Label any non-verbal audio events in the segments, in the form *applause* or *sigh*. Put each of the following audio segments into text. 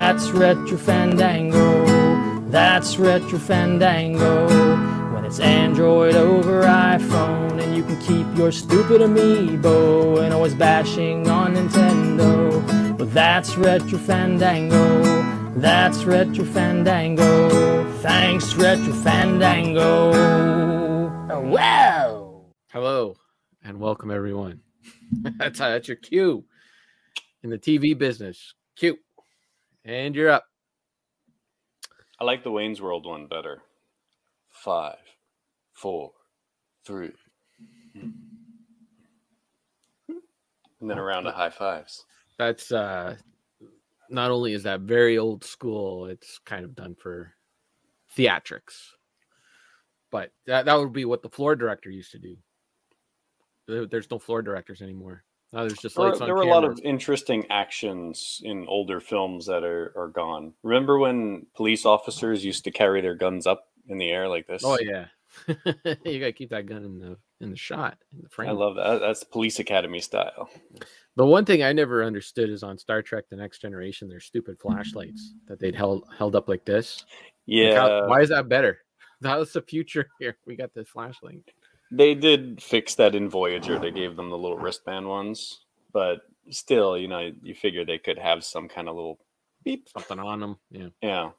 That's Retro Fandango. That's Retro Fandango. When it's Android over iPhone, and you can keep your stupid amiibo and always bashing on Nintendo. But that's Retro Fandango. That's Retro Fandango. Thanks, Retro Fandango. Oh, wow. Hello and welcome everyone. *laughs* that's that's your cue in the TV business. Cue. And you're up. I like the Wayne's World one better. Five, four, three. And then a round of high fives. That's uh not only is that very old school, it's kind of done for theatrics. But that, that would be what the floor director used to do. There's no floor directors anymore. Now there's just There, lights there were a lot of interesting actions in older films that are, are gone. Remember when police officers used to carry their guns up in the air like this? Oh yeah, *laughs* you gotta keep that gun in the in the shot in the frame. I love that. That's Police Academy style. The one thing I never understood is on Star Trek: The Next Generation, their stupid flashlights that they'd held held up like this. Like, Yeah, how- why is that better? *laughs* How's the future here? We got this flashlight. They did fix that in Voyager. They gave them the little wristband ones, but still, you know, you figure they could have some kind of little beep. Something on them. Yeah. Yeah.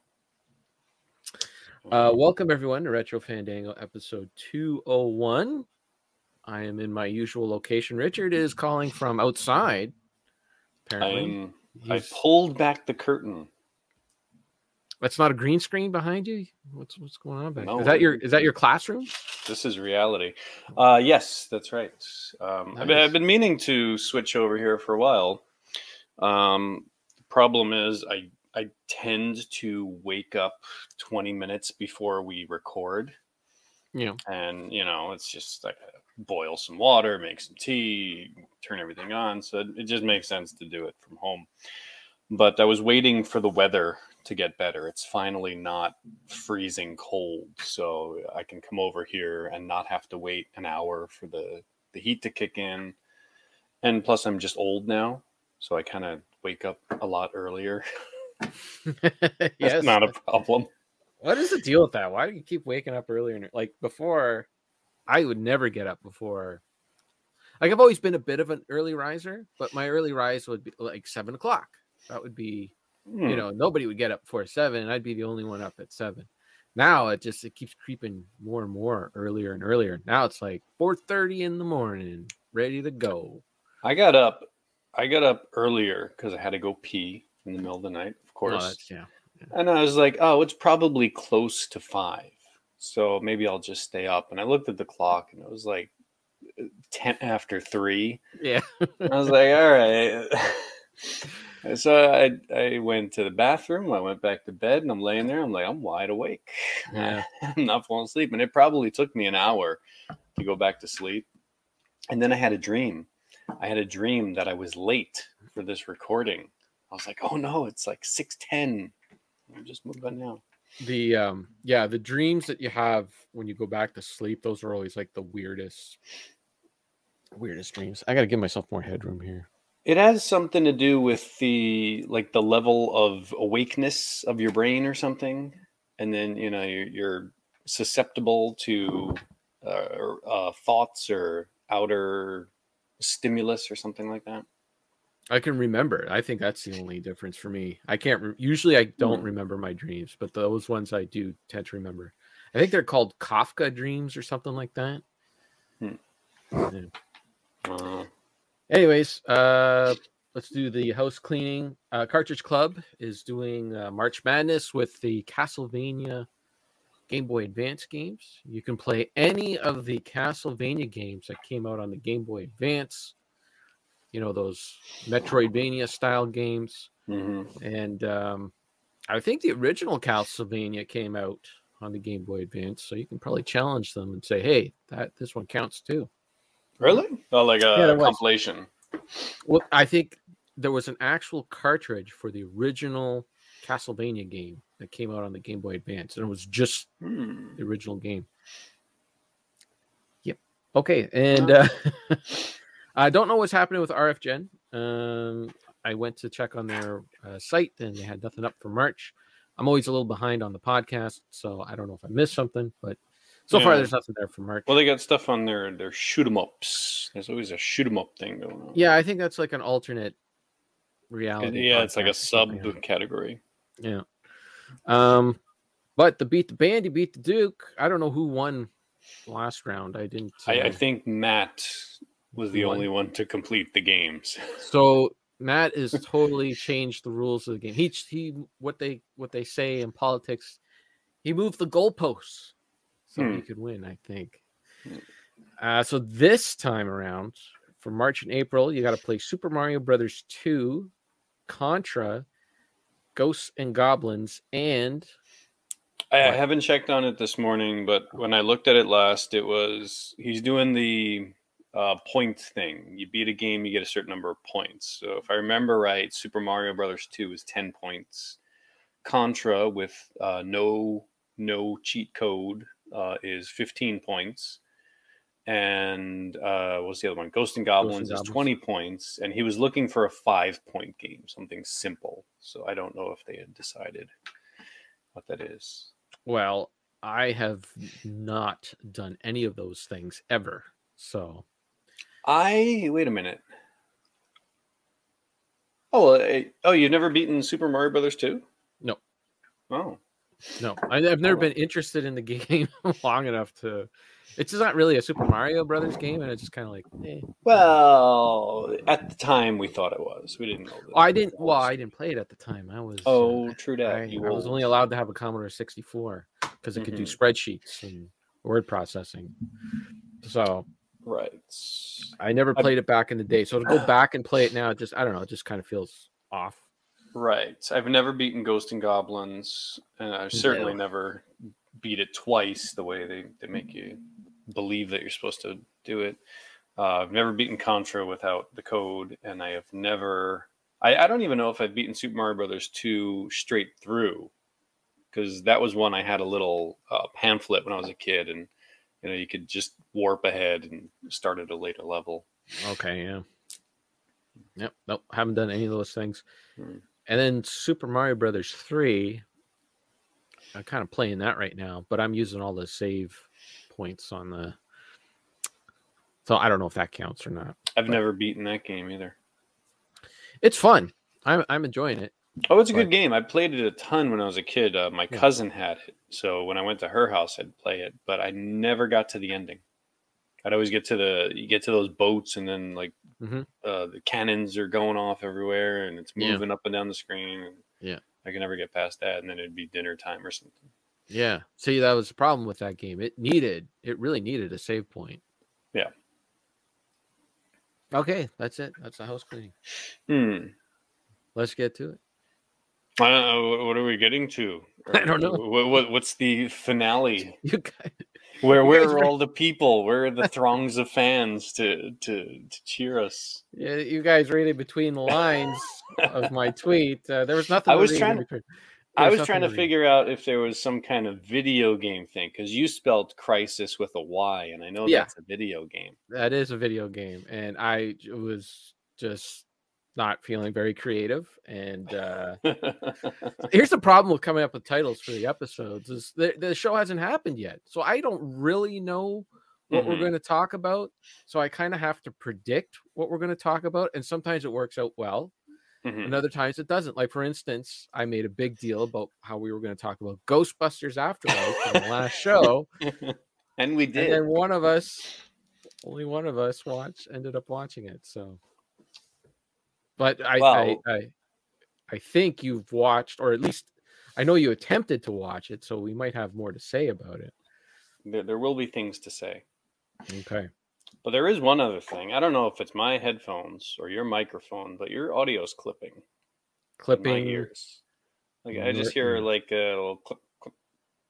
Uh, welcome everyone to Retro Fandango episode 201. I am in my usual location. Richard is calling from outside. Apparently, I pulled back the curtain. that's not a green screen behind you. What's what's going on back? No. Is that your is that your classroom? This is reality. Uh, yes, that's right. Um, I've, been, I've been meaning to switch over here for a while. Um, the problem is, I I tend to wake up 20 minutes before we record. Yeah. and you know it's just like boil some water make some tea turn everything on so it, it just makes sense to do it from home but i was waiting for the weather to get better it's finally not freezing cold so i can come over here and not have to wait an hour for the the heat to kick in and plus i'm just old now so i kind of wake up a lot earlier *laughs* yes. that's not a problem What is the deal with that? Why do you keep waking up earlier? Like before, I would never get up before. Like I've always been a bit of an early riser, but my early rise would be like seven o'clock. That would be, Hmm. you know, nobody would get up before seven. I'd be the only one up at seven. Now it just it keeps creeping more and more earlier and earlier. Now it's like four thirty in the morning, ready to go. I got up. I got up earlier because I had to go pee in the middle of the night, of Oh, course. that's- yeah. and I was like, "Oh, it's probably close to five, so maybe I'll just stay up." And I looked at the clock, and it was like uh, ten after three. Yeah. I was like, "All right." *laughs* *laughs* *laughs* So I I went to the bathroom. I went back to bed, and I'm laying there. I'm like, I'm wide awake. *laughs* Yeah. I'm not falling asleep, and it probably took me an hour to go back to sleep. And then I had a dream. I had a dream that I was late for this recording. I was like, "Oh no, it's like six ten. I'm just moving on now." the um yeah the dreams that you have when you go back to sleep those are always like the weirdest weirdest dreams i gotta give myself more headroom here It has something to do with the like the level of awakeness of your brain or something, and then you know you're, you're susceptible to uh, uh, thoughts or outer stimulus or something like that. i can remember i think that's the only difference for me i can't usually i don't Hmm. remember my dreams but those ones i do tend to remember i think they're called kafka dreams or something like that Hmm. Yeah. Uh, anyways uh let's do the house cleaning. Uh cartridge club is doing uh, march madness with the castlevania game boy advance games. You can play any of the castlevania games that came out on the game boy advance you know those metroidvania style games. Mhm. and um i think the original castlevania came out on the game boy advance so you can probably challenge them and say hey that this one counts too Really? Oh, like a Yeah, compilation. Well, I think there was an actual cartridge for the original Castlevania game that came out on the Game Boy Advance, and it was just Hmm. the original game. Yep. Okay, and uh, *laughs* I don't know what's happening with RF Gen. Um, I went to check on their uh, site and they had nothing up for March. I'm always a little behind on the podcast, so I don't know if I missed something, but so far there's nothing there for Mark. Well, they got stuff on their their shoot 'em ups. There's always a shoot 'em up thing going on. yeah, I think that's like an alternate reality. yeah, it's like a sub category. Yeah. Um, but the beat the bandy beat the Duke. I don't know who won last round. I didn't. I, I uh, think Matt was the Won. only one to complete the games. *laughs* So Matt has totally changed the rules of the game. He he what they what they say in politics. He moved the goalposts so Hmm. he could win. I think. Hmm. Uh, so this time around for March and April, you got to play Super Mario Brothers two, Contra, Ghosts and Goblins, and I, haven't checked on it this morning, but when I looked at it last, it was he's doing the uh, points thing. You beat a game, you get a certain number of points. So if I remember right, Super Mario Brothers Two is ten points. Contra with uh, no no cheat code uh, is fifteen points. And uh, what's the other one? Ghost and Goblins is Goblins. 20 points. And he was looking for a five point game, something simple. So I don't know if they had decided what that is. Well, I have not done any of those things ever. So I wait a minute. Oh, well, eh, oh, you've never beaten Super Mario Brothers 2? No. Oh, no, *laughs* I, I've never been interested in the *laughs* game long enough to. It's just not really a Super Mario Brothers game, and it's just kind of like, eh. well, at the time we thought it was. We didn't know. That I didn't. Well. I didn't play it at the time. I was. uh, Oh, true that. I, you I was only allowed to have a Commodore 64 because it could do Mhm. spreadsheets and word processing. So right. I never I- played it back in the day. So to go *sighs* back and play it now, it just I don't know, it just kind of feels off. Right. I've never beaten Ghost and Goblins, and I've certainly No. never beat it twice the way they, they make you believe that you're supposed to do it. Uh, I've never beaten Contra without the code, and I have never. I, I don't even know if I've beaten Super Mario Brothers 2 straight through, because that was one I had a little uh, pamphlet when I was a kid, and you know you could just warp ahead and start at a later level. Okay, yeah. Yep, nope, haven't done any of those things. Hmm. And then Super Mario Brothers 3, I'm kind of playing that right now, but I'm using all the save points on the So I don't know if that counts or not. I've But- never beaten that game either. It's fun. I'm I'm enjoying it. Oh, it's a But- good game. I played it a ton when I was a kid. Uh, my Yeah. cousin had it, so when I went to her house, I'd play it, but I never got to the ending. I'd always get to the you get to those boats, and then like Mhm. uh, the cannons are going off everywhere, and it's Yeah. moving up and down the screen. And Yeah. I can never get past that, and then it'd be dinner time or something. Yeah. See, that was the problem with that game. It needed it really needed a save point. Yeah. Okay, that's it. That's the house cleaning. Hmm. Let's get to it. I don't know. What- are we getting to? *laughs* I don't know. What, what, what's the finale? *laughs* You guys, Where where are all the people? Where are the throngs of fans to to to cheer us? yeah, you guys read it between the lines of my *laughs* tweet. Uh, there was nothing. I was trying to- I was trying to figure out if there was some kind of video game thing because you spelled crisis with a Y, and I know Yeah. that's a video game. That is a video game, and I was just not feeling very creative. And uh, *laughs* here's the problem with coming up with titles for the episodes: is the, the show hasn't happened yet, so I don't really know what we're Mhm. going to talk about. So I kind of have to predict what we're going to talk about, and sometimes it works out well, Mhm. and other times it doesn't. Like for instance, I made a big deal about how we were going to talk about Ghostbusters Afterlife in the last show, *laughs* and we and did. then one of us, only one of us, watched ended up watching it. So, but I, Well- I, I, I think you've watched, or at least I know you attempted to watch it. So we might have more to say about it. There, there will be things to say, Okay. but there is one other thing. I don't know if it's my headphones or your microphone, but your audio's clipping Clipping ears. Like I just hear like a little clip, clip,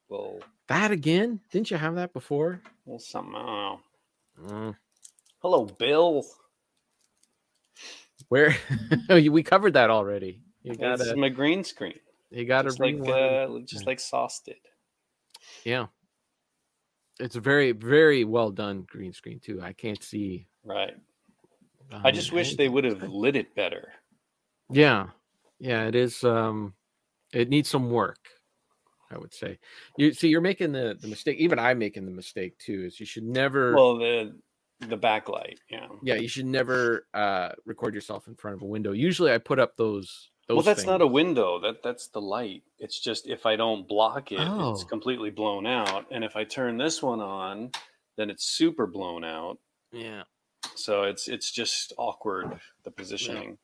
little, that again? Didn't you have that before? little something. I don't know. Mm, Hello, Bill. Where *laughs* we covered that already. You got to, my green screen, you got to like uh, just like Sauce did. yeah. It's a very, very well done green screen too. I can't see. Right. I um, just wish they would have lit it better. Yeah, yeah, it is. Um, it needs some work. I would say. You see, you're making the the mistake. Even I'm making the mistake too. Is you should never. Well, the the backlight, yeah. yeah, you should never uh, record yourself in front of a window. Usually, I put up those. those Well, that's not a window. That that's the light. It's just if I don't block it, it's Oh. completely blown out. And if I turn this one on, then it's super blown out. Yeah, So it's it's just awkward the positioning.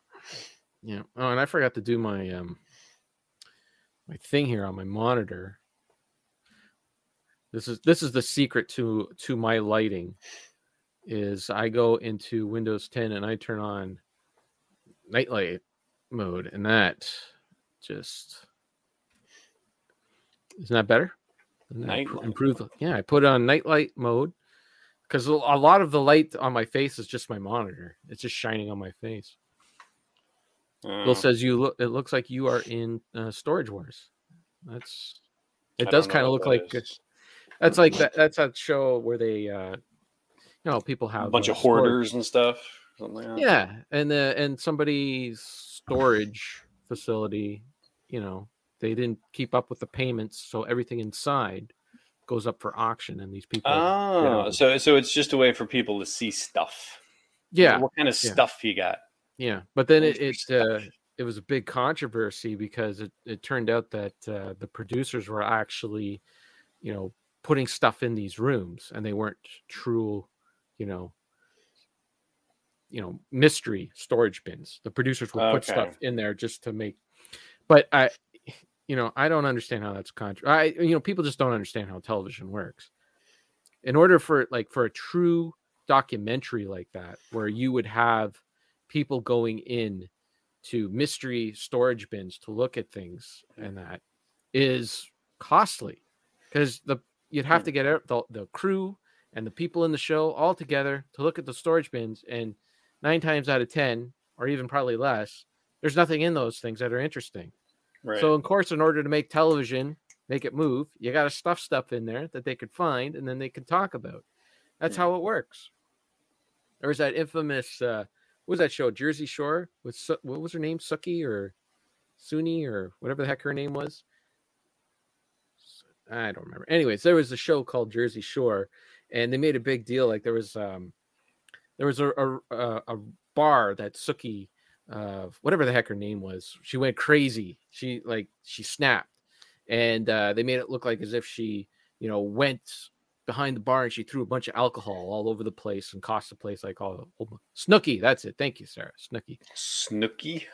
yeah. Oh, and I forgot to do my um my thing here on my monitor. This is this is the secret to to my lighting. Is I go into Windows 10 and I turn on nightlight mode, and that just isn't that better? Nightlight improve? Yeah, I put on nightlight mode because a lot of the light on my face is just my monitor. It's just shining on my face. Uh, Bill says you look. It looks like you are in uh, Storage Wars. That's. It I does kind of look like. is. That's like that. That's that show where they, uh, you know, people have a bunch uh, of storage- hoarders and stuff. Like. Yeah, and the and somebody's storage facility, you know, they didn't keep up with the payments, so everything inside goes up for auction, and these people. Oh, Yeah. so so it's just a way for people to see stuff. yeah, What kind of yeah. stuff you got? Yeah, but then it it, uh, it was a big controversy because it, it turned out that uh, the producers were actually, you know, putting stuff in these rooms, and they weren't true, you know, you know, mystery storage bins. The producers would put stuff in there just to make. But I, you know, I don't understand how that's contra. I you know, people just don't understand how television works. In order for like for a true documentary like that, where you would have people going in to mystery storage bins to look at things and that is costly because the you'd have hmm. to get out the, the crew and the people in the show all together to look at the storage bins and nine times out of ten or even probably less there's nothing in those things that are interesting. Right. so of course in order to make television make it move you got to stuff stuff in there that they could find and then they could talk about. That's Yeah. how it works. There was that infamous uh what was that show jersey shore with Su- what was her name suki or suni or whatever the heck her name was? I don't remember. Anyways there was a show called jersey shore and they made a big deal like there was um there was a a, a, bar that suki uh whatever the heck her name was she went crazy. She like she snapped and uh they made it look like as if she you know went behind the bar and she threw a bunch of alcohol all over the place and cost the place like all snooki that's it. Thank you sarah snooki. Snooki.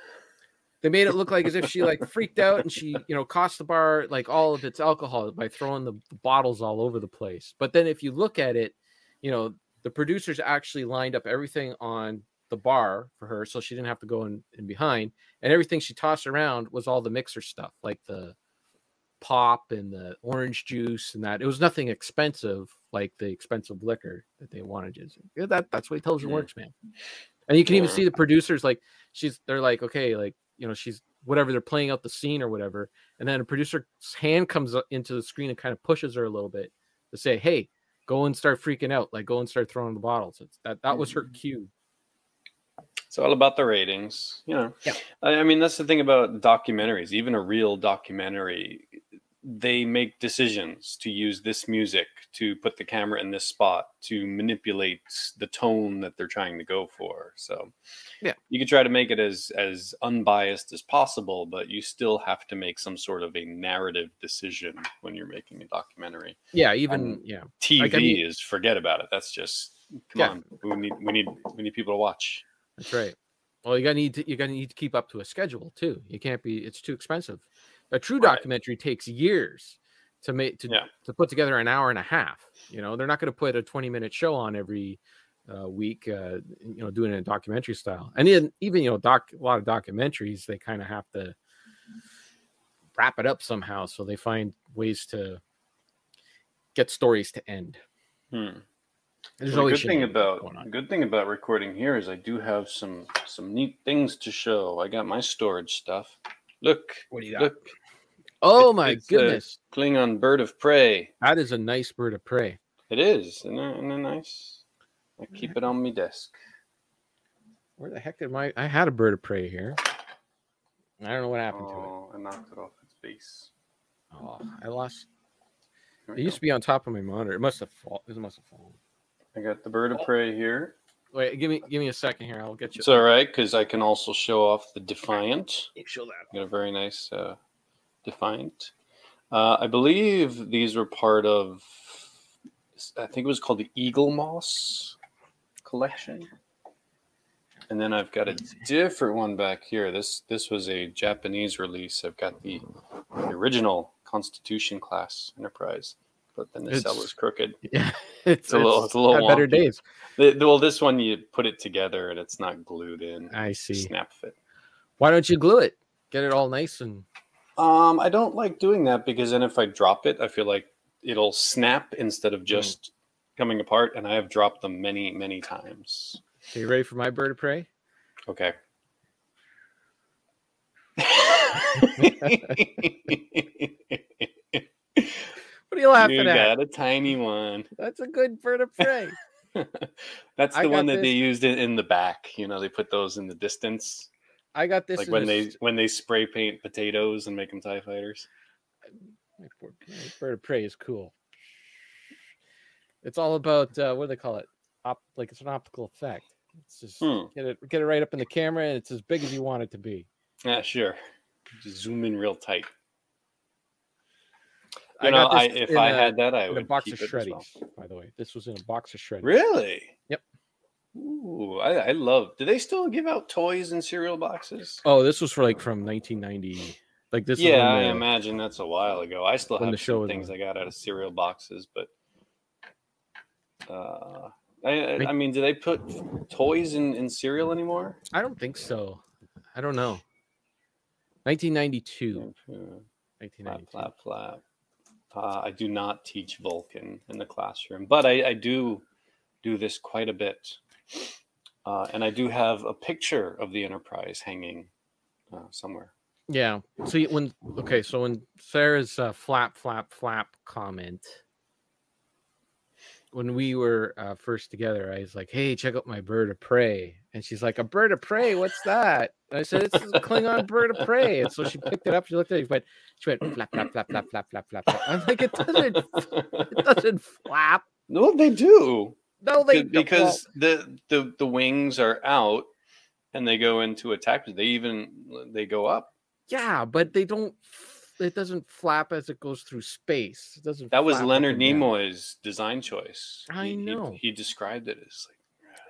They made it look like as if she like freaked out and she you know cost the bar like all of its alcohol by throwing the bottles all over the place. But then if you look at it you know the producers actually lined up everything on the bar for her so she didn't have to go in, in behind. And everything she tossed around was all the mixer stuff like the pop and the orange juice and that. It was nothing expensive like the expensive liquor that they wanted. To yeah, that that's what television Mm. works man. And you can even see the producers like she's they're like okay like you know she's whatever they're playing out the scene or whatever and then a producer's hand comes into the screen and kind of pushes her a little bit to say hey go and start freaking out like go and start throwing the bottles it's that that was her mm-hmm. cue It's all about the ratings, you know. Yeah. I, I mean, that's the thing about documentaries. Even a real documentary, they make decisions to use this music to put the camera in this spot to manipulate the tone that they're trying to go for. So, Yeah. you could try to make it as as unbiased as possible, but you still have to make some sort of a narrative decision when you're making a documentary. yeah even Um, yeah TV Like, I mean- is forget about it. That's just come Yeah. on. We need we need we need people to watch. That's right. Well, you gotta need to you gotta need to keep up to a schedule too. You can't be it's too expensive. A true Right. documentary takes years to make to Yeah. to put together an hour and a half. You know, they're not gonna put a 20 minute show on every uh, week, uh, you know, doing it in documentary style. And then even you know, doc a lot of documentaries they kind of have to wrap it up somehow, so they find ways to get stories to end. Hmm. There's Well, the good thing about going good thing about recording here is I do have some some neat things to show. I got my storage stuff. Look, What do you got? look, Oh my it's, goodness, Klingon bird of prey. that is a nice bird of prey. It is, isn't it, isn't it nice? I keep it on my desk. Where the heck did my? I had a bird of prey here. I don't know what happened to it. Oh, I knocked it off its base. Oh, I lost. It used to be on top of my monitor. It must have fallen. It must have fallen. I got the bird of prey here. Wait, give me give me a second here. I'll get you. It's all right because I can also show off the defiant. Show that. Got a very nice uh, defiant. Uh, I believe these were part of. I think it was called the Eaglemoss collection. And then I've got a different one back here. This this was a Japanese release. I've got the, the original Constitution class Enterprise, but then the It's- was crooked. *laughs* Yeah, it's, a little- it's a little better days. The- well, this one you put it together and it's not glued in. I see. Snap fit. Why don't you glue it? Get it all nice and Um, I don't like doing that because then if I drop it, I feel like it'll snap instead of just coming apart, and I have dropped them many, many times. Are you ready for my bird of prey? Okay. What are you laughing you at? got a tiny one. That's a good bird of prey. *laughs* That's the one that they used in, in the back. You know, they put those in the distance, I got this like when they s- when they spray paint potatoes and make them Tie fighters. bird of prey is cool. It's all about uh, what do they call it? Op, like it's an optical effect. It's just Hmm. get it get it right up in the camera, and it's as big as you want it to be. Yeah, sure. Just zoom in real tight. I know, got I, this if I a- had that, I in a would box keep of it as shreddies. well. By the way, this was in a box of shreddies. Really? Ooh, I, I love. Do they still give out toys in cereal boxes? Oh, this was for like from 1990. Like this. yeah, I the- imagine that's a while ago. I still have the show some things on. I got out of cereal boxes, but uh, I, I, mean, do they put toys in, in cereal anymore? I don't think so. I don't know. 1992. Flap, 1992. flap, flap. Uh, I do not teach Vulcan in the classroom, but I, I do do this quite a bit. Uh, and I do have a picture of the Enterprise hanging uh, somewhere. Yeah. So you- when okay, so when Sarah's uh, flap flap flap comment, when we were uh, first together, I was like, "Hey, check out my bird of prey," and she's like, "A bird of prey? What's that?" And I said, "It's a Klingon bird of prey." And so she picked it up. She looked at it. She went, "She went flap flap flap flap flap flap flap." flap. I'm like, "It doesn't. It doesn't flap." no, they do. No, they Be- don't. because the, the the wings are out and they go into attack. They even they go up. Yeah, but they don't. It doesn't flap as it goes through space. It doesn't. That was Leonard and down. Nimoy's design choice. I He- he- know. He, described it as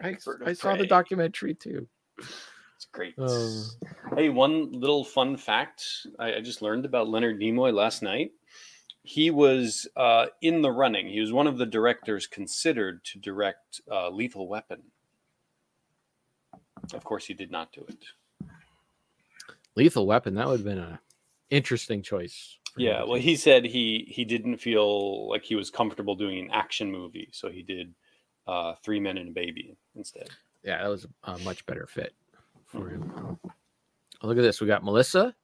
I, like bird of I saw the documentary too. It's great. Oh. Hey, one little fun fact I, I just learned about Leonard Nimoy last night. He was uh, in the running. He was one of the directors considered to direct uh, Lethal Weapon. Of course, he did not do it. Lethal Weapon. That would have been an interesting choice. Yeah, well, he said he he didn't feel like he was comfortable doing an action movie, so he did uh, Three Men and a Baby instead. yeah, that was a much better fit for him. Mm-hmm. Oh, look at this. We got Melissa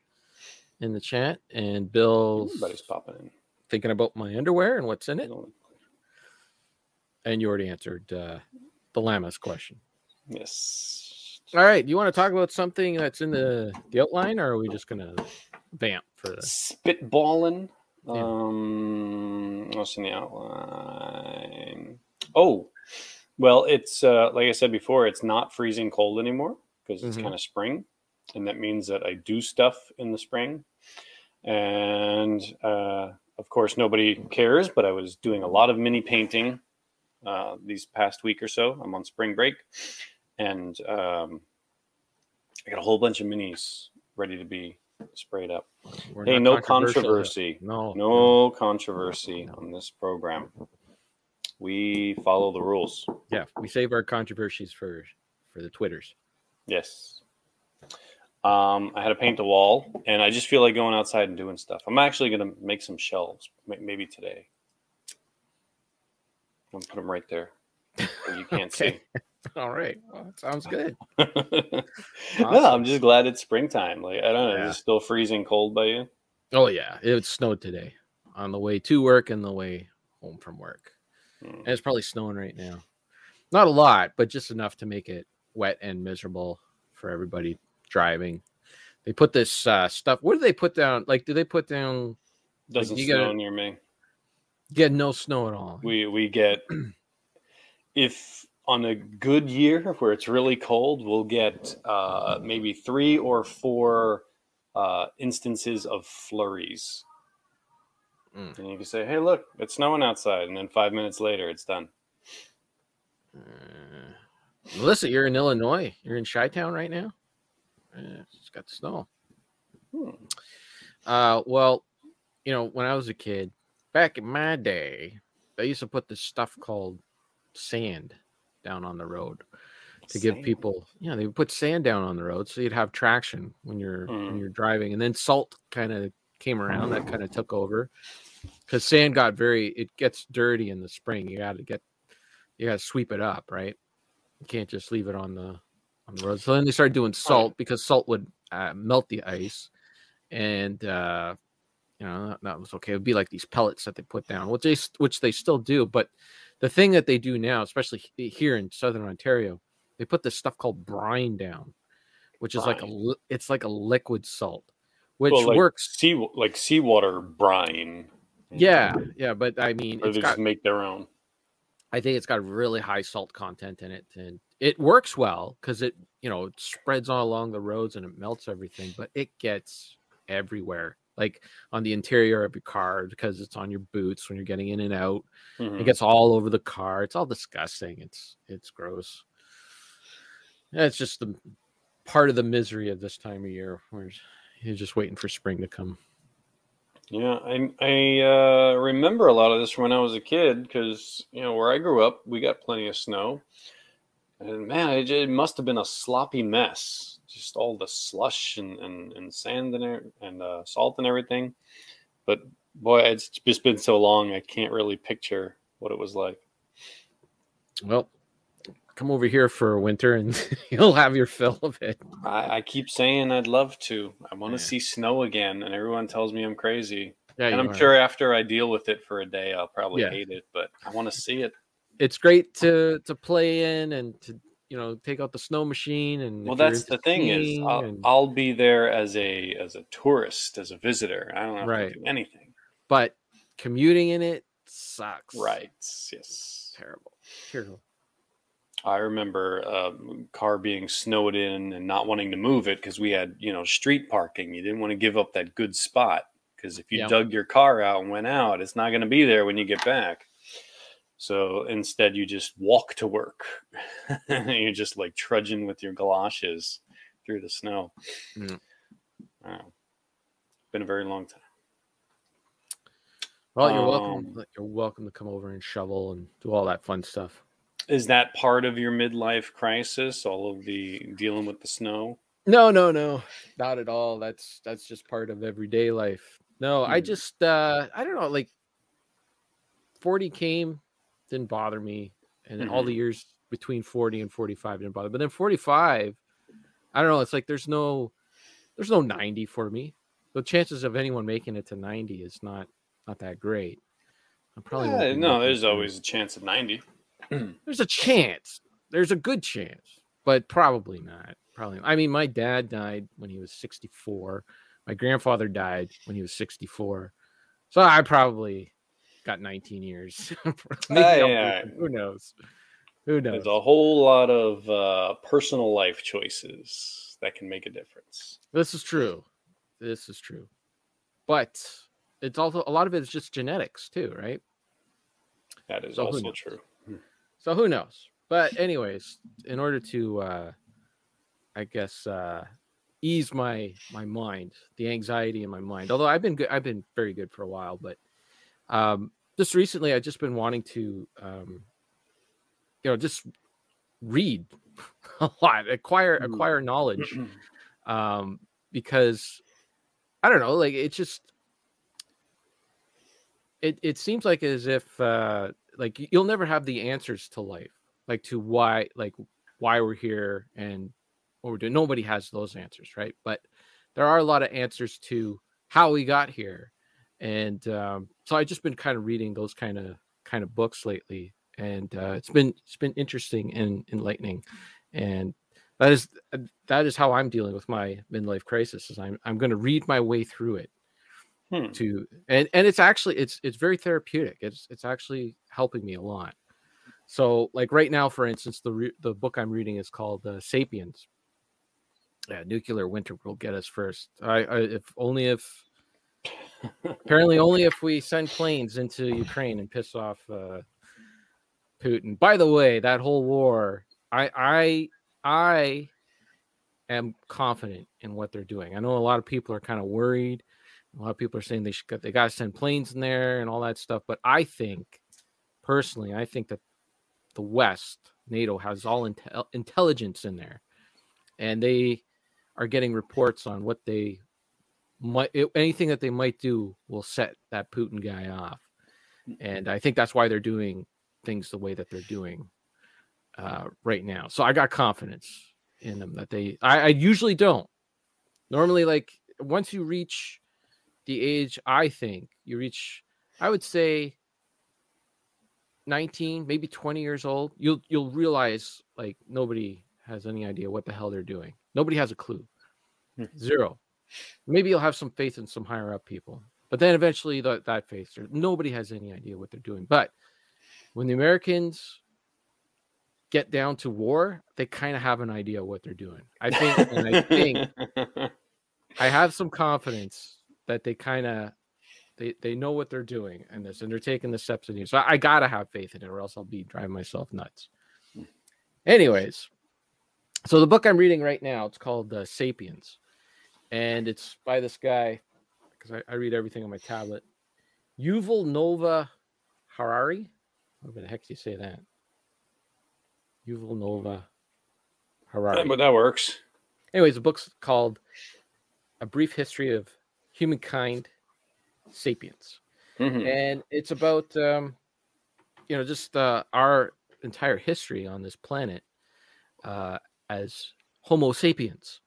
in the chat, and Bill Everybody's popping in. Thinking about my underwear and what's in it. And you already answered uh, the Llamas question. Yes. All right, Do you want to talk about something that's in the the outline, or are we just gonna vamp for the? Spitballing. Yeah. Um, what's in the outline? Oh, well, it's uh, like I said before, it's not freezing cold anymore because it's Mhm. kind of spring, and that means that I do stuff in the spring. And uh, of course, nobody cares, but I was doing a lot of mini painting uh, these past week or so. I'm on spring break, and um, I got a whole bunch of minis ready to be sprayed up. We're Hey, no controversy. No, No controversy on this program. We follow the rules. Yeah, we save our controversies for for the twitters. Yes. Um, I had to paint the wall, and I just feel like going outside and doing stuff. I'm actually going to make some shelves, maybe today. I'm put them right there, you can't Okay. *laughs* All right, well, that sounds good. see. *laughs* no, I'm just glad it's springtime. Like I don't know, Yeah. is it still freezing cold by you? Oh yeah, it snowed today on the way to work and the way home from work. Hmm. And it's probably snowing right now. Not a lot, but just enough to make it wet and miserable for everybody driving. they put this uh, stuff. What do they put down? Like, do they put down? Doesn't you snow gotta- near me. Get no snow at all. We we get if on a good year where it's really cold, we'll get uh, maybe three or four uh, instances of flurries. Mm. And you can say, "Hey, look, it's snowing outside," and then five minutes later, it's done. Uh, Melissa, you're in Illinois. You're in Chi Town right now. It's got snow. Hmm. Uh, well, you know, when I was a kid, back in my day, they used to put this stuff called sand down on the road to give Sand. people. Yeah, they would put sand down on the road so you'd have traction when you're when Mm. you're driving. And then salt kind of came around. That kind of took over because sand got very. It gets dirty in the spring. You got to get. You got to sweep it up, right? You can't just leave it on the on the road. So then they started doing salt because salt would uh, melt the ice, and uh, you know that, that was okay. It would be like these pellets that they put down, which they which they still do. But the thing that they do now, especially here in southern Ontario, they put this stuff called brine down, which is like a it's like a liquid salt, which Well, like works. sea like seawater brine. Yeah, yeah, but I mean, or they got just make their own. I think it's got really high salt content in it, and it works well because it, you know, it spreads all along the roads and it melts everything, but it gets everywhere, like on the interior of your car because it's on your boots when you're getting in and out. Mhm. It gets all over the car. It's all disgusting. It's it's gross. It's just the part of the misery of this time of year where you're just waiting for spring to come. Yeah, I I uh, remember a lot of this from when I was a kid because you know where I grew up, we got plenty of snow, and man, it, it must have been a sloppy mess. Just all the slush and and, and sand and and uh, salt and everything. But boy, it's just been so long, I can't really picture what it was like. Well, come over here for winter and *laughs* you'll have your fill of it. I, I keep saying I'd love to. I want Yeah. to see snow again, and everyone tells me I'm crazy. Yeah, and I'm are. sure after I deal with it for a day, I'll probably Yeah. hate it. But I want to see it. It's great to to play in and to you know take out the snow machine and Well, that's the thing is, I'll, and- I'll be there as a as a tourist, as a visitor. I don't have Right. to do anything. but commuting in it sucks. Right? Yes. Terrible. Terrible. I remember a car being snowed in and not wanting to move it because we had you know street parking. You didn't want to give up that good spot because if you Yeah. dug your car out and went out, it's not going to be there when you get back. So instead, you just walk to work. *laughs* You're just like trudging with your galoshes through the snow. Mm. Wow. Been a very long time. Well, you're welcome. Um, You're welcome to come over and shovel and do all that fun stuff. Is that part of your midlife crisis? All of the dealing with the snow? No, no, no, not at all. That's that's just part of everyday life. No, I Hmm. just uh I don't know, like 40 came, didn't bother me, and then all the mm-hmm. years between 40 and 45 didn't bother. But then 45, I don't know, it's like there's no there's no 90 for me. The chances of anyone making it to 90 is not not that great. I'm probably Yeah, no, there's always a chance of 90. *clears throat* there's a chance. There's a good chance, but probably not. Probably. I mean, my dad died when he was 64. My grandfather died when he was 64. So I probably got 19 years. *laughs* I'll yeah. Who knows? Who knows? There's a whole lot of uh, personal life choices that can make a difference. This is true. This is true. But it's also a lot of it is just genetics too, right? That is So also true. So who knows? But anyways, in order to uh I guess uh ease my my mind, the anxiety in my mind. Although I've been good I've been very good for a while, but um just recently I've just been wanting to um you know just read *laughs* a lot, acquire Mm. acquire knowledge um because I don't know, like it's just it it seems like as if uh like you'll never have the answers to life, like to why like why we're here and what we're doing. Nobody has those answers, right? But there are a lot of answers to how we got here. And um, so I've just been kind of reading those kind of kind of books lately, and uh, it's been it's been interesting and enlightening. And that is that is how I'm dealing with my midlife crisis. Is I'm I'm going to read my way through it Hmm. to and and it's actually it's it's very therapeutic. It's it's actually helping me a lot. So like right now, for instance, the re- the book I'm reading is called uh, *Sapiens*. Yeah, nuclear winter will get us first. I, I if only if apparently only if we send planes into Ukraine and piss off uh, Putin. By the way, that whole war, I I I am confident in what they're doing. I know a lot of people are kind of worried. A lot of people are saying they should they got to send planes in there and all that stuff. But I think, personally, I think that the West, NATO, has all intel- intelligence in there, and they are getting reports on what they might anything that they might do will set that Putin guy off. And I think that's why they're doing things the way that they're doing uh, right now. So I got confidence in them that they. I, I usually don't. Normally, like once you reach the age, I think you reach, I would say, nineteen, maybe twenty years old. You'll you'll realize like nobody has any idea what the hell they're doing. Nobody has a clue. Hmm. Zero. Maybe you'll have some faith in some higher up people, but then eventually the, that faith, nobody has any idea what they're doing. But when the Americans get down to war, they kind of have an idea what they're doing. I think, and I think *laughs* I have some confidence that they kind of they they know what they're doing in this, and they're taking the steps in here. So I, I gotta have faith in it, or else I'll be driving myself nuts. Anyways, so the book I'm reading right now it's called uh, *Sapiens*, and it's by this guy because I, I read everything on my tablet. Yuval Noah Harari. How the heck do you say that? Yuval Noah Harari. but that works. Anyways, the book's called A Brief History of Humankind Sapiens. Mhm. And it's about, um, you know, just uh, our entire history on this planet uh, as Homo sapiens.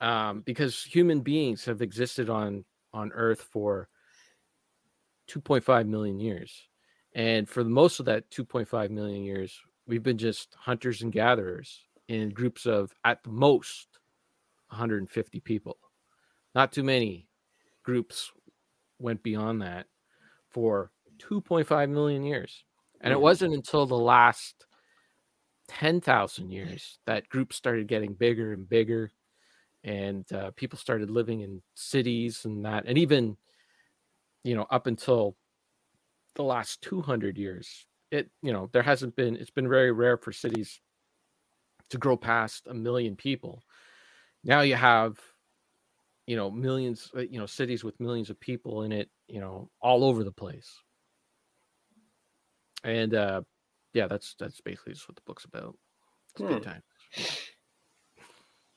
Um, because human beings have existed on, on Earth for 2.5 million years. And for the most of that 2.5 million years, we've been just hunters and gatherers in groups of, at the most, 150 people. Not too many groups went beyond that for 2.5 million years. And it Mhm. wasn't until the last 10,000 years that groups started getting bigger and bigger. And uh, people started living in cities and that. And even, you know, up until the last 200 years, it, you know, there hasn't been, it's been very rare for cities to grow past a million people. Now you have, you know, millions, uh, you know, cities with millions of people in it, you know, all over the place. And uh yeah, that's that's basically just what the book's about. It's a good Hmm.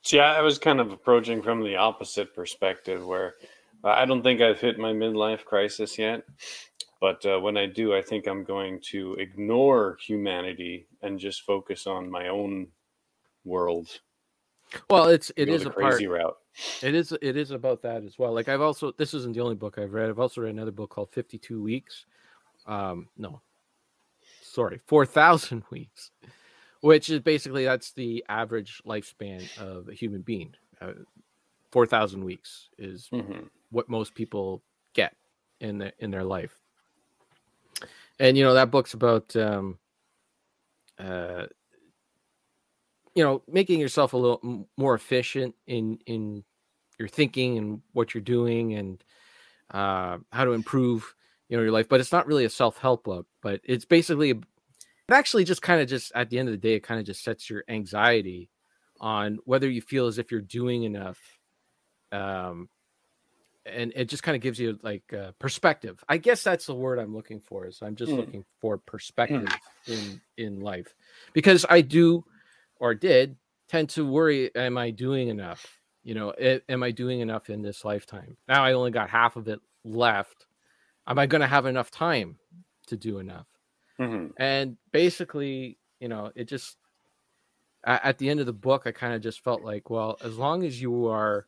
See, I was kind of approaching from the opposite perspective where uh, I don't think I've hit my midlife crisis yet. But uh, when I do, I think I'm going to ignore humanity and just focus on my own world. Well, it's it is a part crazy route. it is it is about that as well. Like I've also this isn't the only book I've read. I've also read another book called 52 Weeks. Um no. Sorry, 4000 *laughs* weeks. Which is basically that's the average lifespan of a human being. Uh, 4000 weeks is Mhm. what most people get in the, in their life. And you know that book's about um uh you know making yourself a little m- more efficient in in your thinking and what you're doing and uh how to improve you know your life but it's not really a self-help book but it's basically it actually just kind of just at the end of the day it kind of just sets your anxiety on whether you feel as if you're doing enough um and it just kind of gives you like uh, perspective. I guess that's the word I'm looking for. Is I'm just Mm. looking for perspective in in life because I do or did tend to worry: Am I doing enough? You know, a- am I doing enough in this lifetime? Now I only got half of it left. Am I going to have enough time to do enough? Mhm. and basically you know it just at the end of the book i kind of just felt like well as long as you are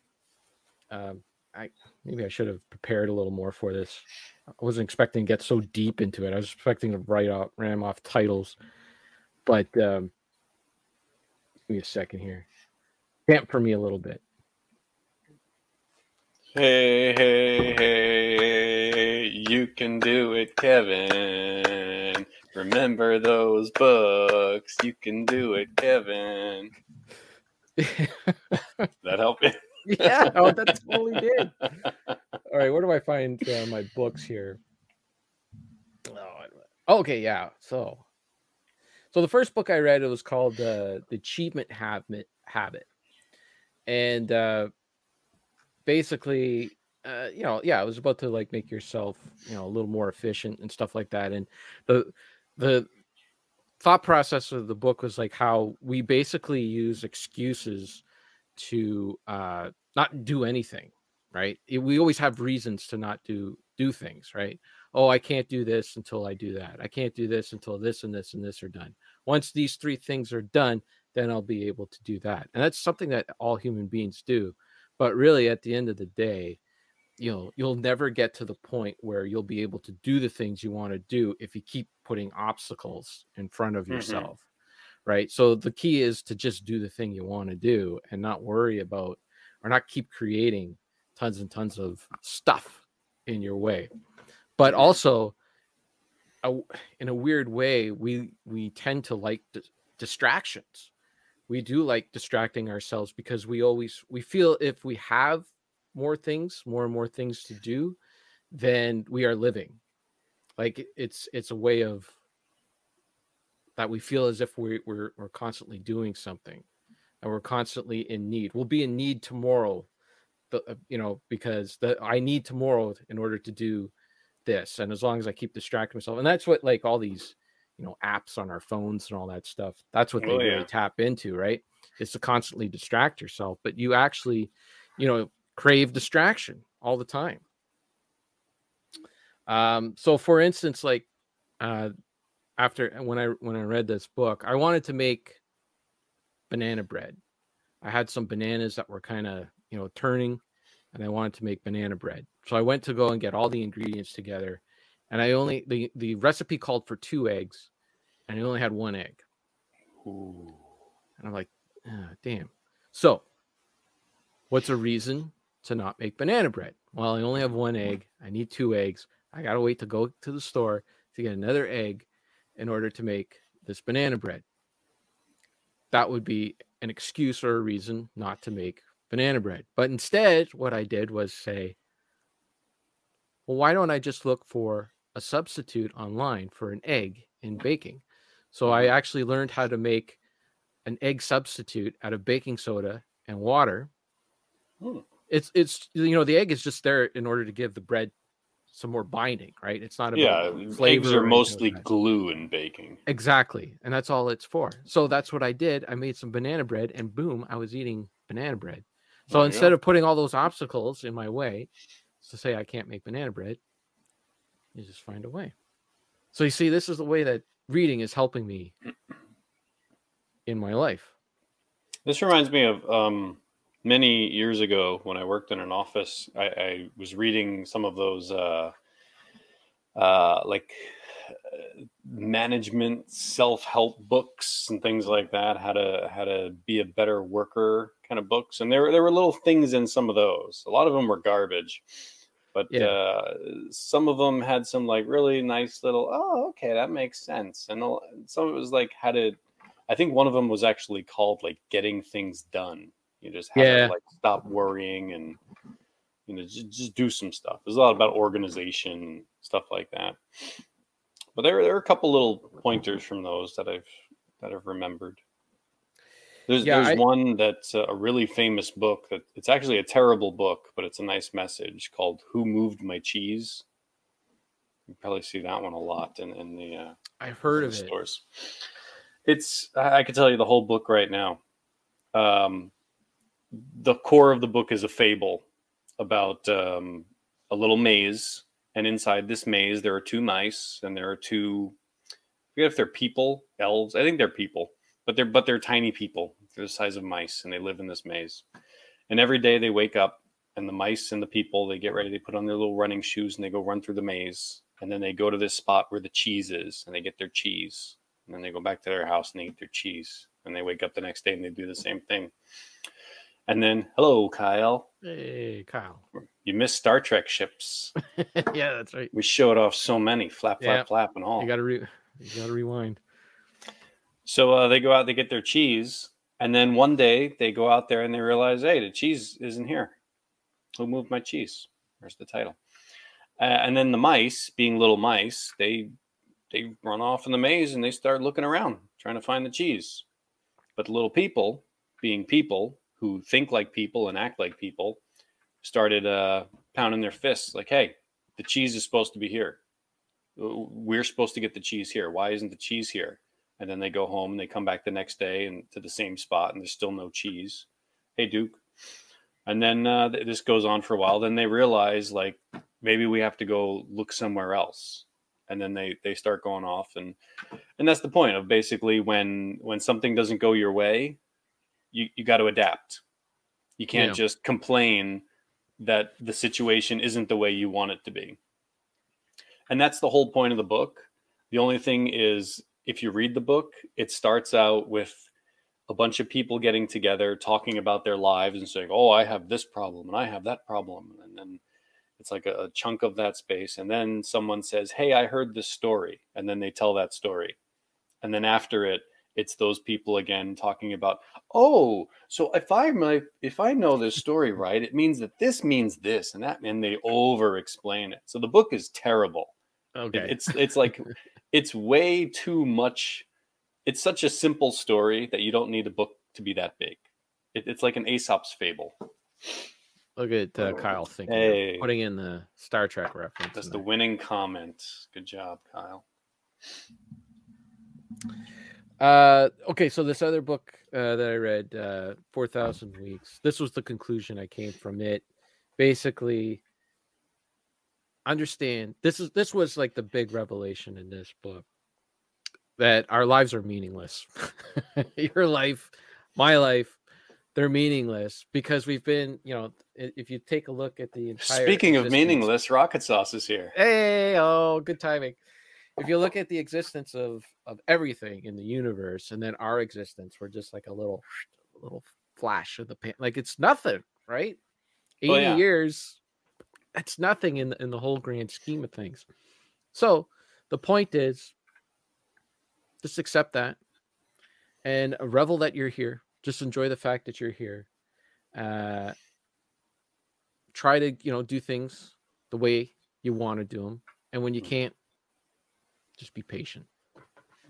um i maybe i should have prepared a little more for this i wasn't expecting to get so deep into it i was expecting to write off ram off titles but um give me a second here Camp for me a little bit. Hey, hey, hey, you can do it, Kevin. Remember those books. You can do it, Kevin. *laughs* that help you? yeah, *laughs* oh, that totally did. All right, where do I find uh, my books here? Oh, okay, yeah. So, so the first book I read it was called uh, "The Achievement Habit." Habit, and uh, basically, uh, you know, yeah, it was about to like make yourself, you know, a little more efficient and stuff like that. And the the thought process of the book was like how we basically use excuses to uh, not do anything, right? It, we always have reasons to not do do things, right? Oh, I can't do this until I do that. I can't do this until this and this and this are done. Once these three things are done, then I'll be able to do that. And that's something that all human beings do. But really, at the end of the day, you know, you'll never get to the point where you'll be able to do the things you want to do if you keep putting obstacles in front of mm-hmm. yourself. Mm-hmm. Right. So the key is to just do the thing you want to do and not worry about or not keep creating tons and tons of stuff in your way. But also, in a weird way, we we tend to like distractions we do like distracting ourselves because we always we feel if we have more things more and more things to do then we are living like it's it's a way of that we feel as if we, we're we're constantly doing something and we're constantly in need. We'll be in need tomorrow the, uh, you know because the i need tomorrow in order to do this. And as long as i keep distracting myself and that's what like all these you know apps on our phones and all that stuff that's what they oh, yeah. really tap into right? Is to constantly distract yourself but you actually you know crave distraction all the time um so for instance like uh after when i when i read this book i wanted to make banana bread i had some bananas that were kind of you know turning and i wanted to make banana bread so i went to go and get all the ingredients together and I only the the recipe called for two eggs, and I only had one egg. Ooh. And I'm like, oh, damn. So, what's a reason to not make banana bread? Well, I only have one egg. I need two eggs. I gotta wait to go to the store to get another egg in order to make this banana bread. That would be an excuse or a reason not to make banana bread. But instead, what I did was say, well, why don't I just look for a substitute online for an egg in baking. So I mm-hmm. actually learned how to make an egg substitute out of baking soda and water. Hmm. It's it's you know the egg is just there in order to give the bread some more binding, right? It's not about yeah. Eggs are mostly glue in baking. Exactly, and that's all it's for. So that's what I did. I made some banana bread, and boom, I was eating banana bread. So instead of putting all those obstacles in my way to say I can't make banana bread, you just find a way. So you see, this is the way that reading is helping me *clears throat* in my life. This reminds me of um, many years ago when I worked in an office. I, I was reading some of those uh, uh, like uh, management self-help books and things like that. How to how to be a better worker kind of books. And there there were little things in some of those. A lot of them were garbage but yeah. uh, some of them had some like really nice little oh okay that makes sense and some of it was like how to i think one of them was actually called like getting things done you just have yeah. to like stop worrying and you know just, just do some stuff there's a lot about organization stuff like that but there, there are a couple little pointers from those that i've that i've remembered there's yeah, there's I, one that's a really famous book that it's actually a terrible book, but it's a nice message called "Who Moved My Cheese." You probably see that one a lot in in the. Uh, I've heard of stores. It. It's I can tell you the whole book right now. Um, the core of the book is a fable about um, a little maze, and inside this maze there are two mice, and there are two. I forget if they're people, elves. I think they're people but they're but they're tiny people. They're the size of mice, and they live in this maze. And every day they wake up, and the mice and the people they get ready. They put on their little running shoes and they go run through the maze. And then they go to this spot where the cheese is, and they get their cheese. And then they go back to their house and they eat their cheese. And they wake up the next day and they do the same thing. And then, hello, Kyle. Hey, Kyle. You missed Star Trek ships. *laughs* yeah, that's right. We showed off so many, flap, flap, Yeah. flap, and all. You gotta re- you gotta rewind. So uh, they go out, they get their cheese, and then one day they go out there and they realize, hey, the cheese isn't here. Who moved my cheese? Where's the title? Uh, and then the mice, being little mice, they they run off in the maze and they start looking around trying to find the cheese. But the little people, being people who think like people and act like people, started uh, pounding their fists like, "Hey, the cheese is supposed to be here. We're supposed to get the cheese here. Why isn't the cheese here?" and then they go home and they come back the next day and to the same spot and there's still no cheese hey duke and then uh, this goes on for a while then they realize like maybe we have to go look somewhere else and then they they start going off and and that's the point of basically when when something doesn't go your way you you got to adapt you can't Yeah. just complain that the situation isn't the way you want it to be and that's the whole point of the book the only thing is if you read the book, it starts out with a bunch of people getting together, talking about their lives and saying, Oh, I have this problem and I have that problem. And then it's like a, a chunk of that space. And then someone says, Hey, I heard this story. And then they tell that story. And then after it, it's those people again talking about, oh, so if I my if I know this story right, it means that this means this and that, and they over explain it. So the book is terrible. Okay. It's it's like *laughs* it's way too much. It's such a simple story that you don't need a book to be that big. It, it's like an Aesop's fable. Look at uh, Kyle thinking, Hey. putting in the Star Trek reference. That's the there. winning comment. Good job, Kyle. Uh, okay, so this other book uh, that I read, uh, Four Thousand Weeks. This was the conclusion I came from it. Basically, understand this is this was like the big revelation in this book that our lives are meaningless. *laughs* Your life, my life, they're meaningless because we've been, you know, if you take a look at the entire. Speaking of meaningless, Rocket Sauce is here. Hey, oh, good timing. If you look at the existence of of everything in the universe, and then our existence, we're just like a little, little flash of the pan. Like it's nothing, right? Eighty Oh, yeah. years, that's nothing in the, in the whole grand scheme of things. So the point is, just accept that, and revel that you're here. Just enjoy the fact that you're here. Uh, try to you know do things the way you want to do them and when you Mhm. can't just be patient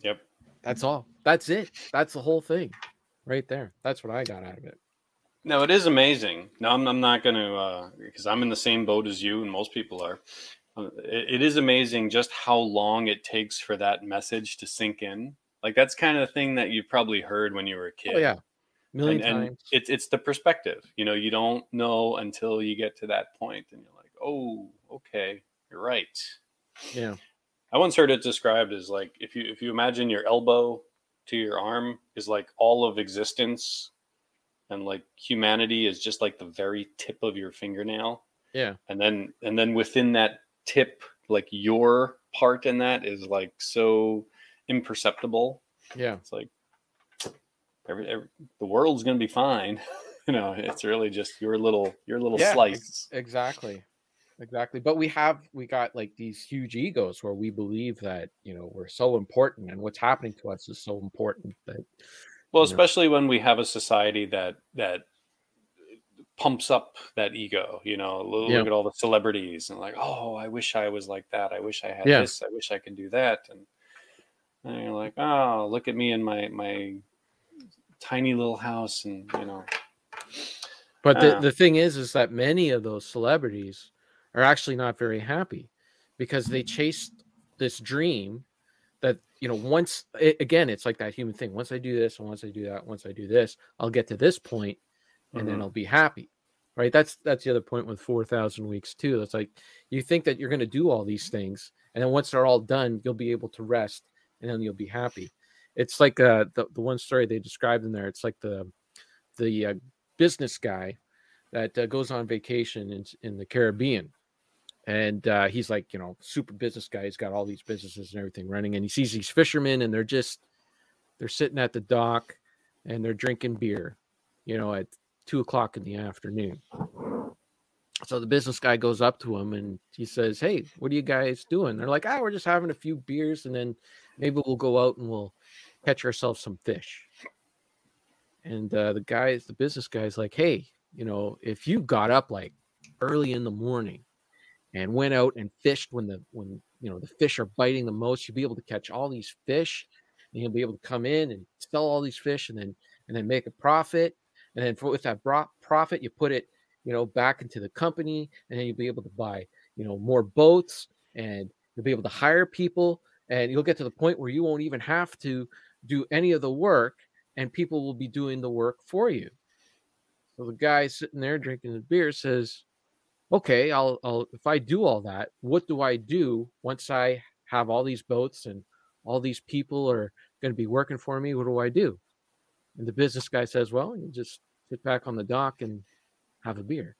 Yep. that's all that's it that's the whole thing right there that's what i got out of it No, it is amazing. No, I'm, I'm not going to, because I'm in the same boat as you, and most people are. Uh, It, it is amazing just how long it takes for that message to sink in. Like that's kind of the thing that you probably heard when you were a kid. oh yeah million and, and times it's it's the perspective. You know, you don't know until you get to that point, and you're like, oh, okay, you're right. yeah I once heard it described as like if you if you imagine your elbow to your arm is like all of existence, and like humanity is just like the very tip of your fingernail, yeah and then and then within that tip, like your part in that is like so imperceptible. yeah It's like every, every the world's gonna be fine. *laughs* you know, it's really just your little your little Yeah, slice. exactly exactly but we have we got like these huge egos where we believe that you know we're so important and what's happening to us is so important that Well, you know. especially when we have a society that that pumps up that ego. You know, look Yeah. at all the celebrities and like, oh, I wish I was like that. I wish I had Yeah. this. I wish I can do that. And, and you're like, oh, look at me in my my tiny little house, and you know, But the, Ah. the thing is, is that many of those celebrities are actually not very happy because they chased this dream that, you know, once a- again, it's like that human thing. Once I do this, and once I do that, once I do this, I'll get to this point and then Mhm. I'll be happy. Right. That's that's the other point with 4,000 weeks too. It's like you think that you're going to do all these things. And then once they're all done, you'll be able to rest and then you'll be happy. It's like uh, the, the one story they described in there. It's like the, the uh, business guy that uh, goes on vacation in, in the Caribbean. And uh, he's like, you know, super business guy. He's got all these businesses and everything running. And he sees these fishermen and they're just, they're sitting at the dock and they're drinking beer, you know, at two o'clock in the afternoon. So the business guy goes up to him and he says, Hey, what are you guys doing? They're like, Ah, we're just having a few beers and then maybe we'll go out and we'll catch ourselves some fish. And uh, the guys, the business guy's like, Hey, you know, if you got up like early in the morning and went out and fished when the when you know the fish are biting the most, you'll be able to catch all these fish and you'll be able to come in and sell all these fish and then and then make a profit. And then for, with that profit, you put it, you know, back into the company, and then you'll be able to buy, you know, more boats, and you'll be able to hire people, and you'll get to the point where you won't even have to do any of the work, and people will be doing the work for you. So the guy sitting there drinking his beer says, "Okay, I'll, I'll if I do all that, what do I do once I have all these boats and all these people are going to be working for me? What do I do?" And the business guy says, Well, you just sit back on the dock and have a beer.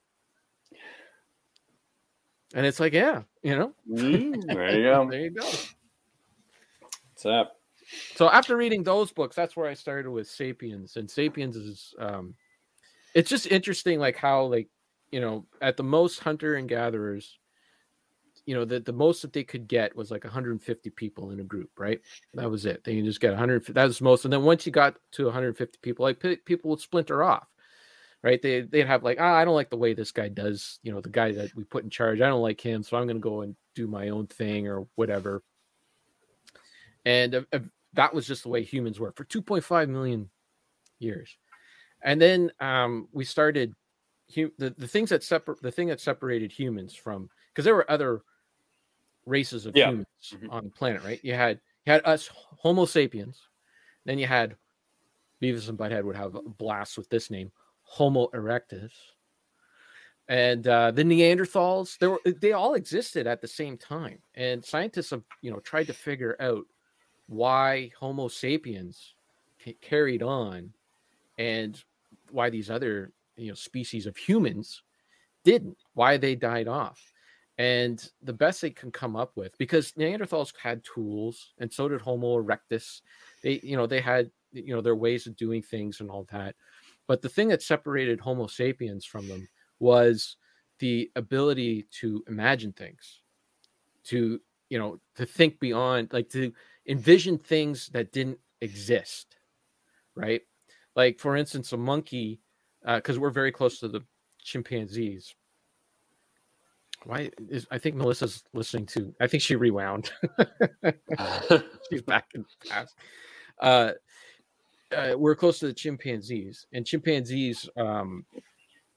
And it's like, yeah, you know, Mm, there you *laughs* go. there you go. What's up? So after reading those books, that's where I started with Sapiens. And Sapiens is um it's just interesting like how like, you know, at the most hunter and gatherers, you know, that the most that they could get was like 150 people in a group, right? That was it. They just get 100. That was most. And then once you got to 150 people, like pe- people would splinter off, right? They they'd have like, ah, I don't like the way this guy does. You know, the guy that we put in charge, I don't like him, so I'm going to go and do my own thing or whatever. And uh, uh, that was just the way humans were for 2.5 million years. And then um, we started the the things that separate the thing that separated humans from because there were other races of Yeah. humans Mhm. on the planet, right? You had you had us Homo sapiens, then you had Beavis and Butthead would have a blast with this name, Homo erectus, and uh, the Neanderthals. They were they all existed at the same time, and scientists have you know tried to figure out why Homo sapiens ca- carried on, and why these other you know species of humans didn't, why they died off. And the best they can come up with because neanderthals had tools and so did homo erectus. They you know they had you know their ways of doing things and all that. But the thing that separated homo sapiens from them was the ability to imagine things to you know to think beyond like to envision things that didn't exist right? Like for instance a monkey because we're very close to the chimpanzees why is I think Melissa's listening to I think she rewound. *laughs* She's back in the past. Uh, uh, we're close to the chimpanzees, and chimpanzees, um,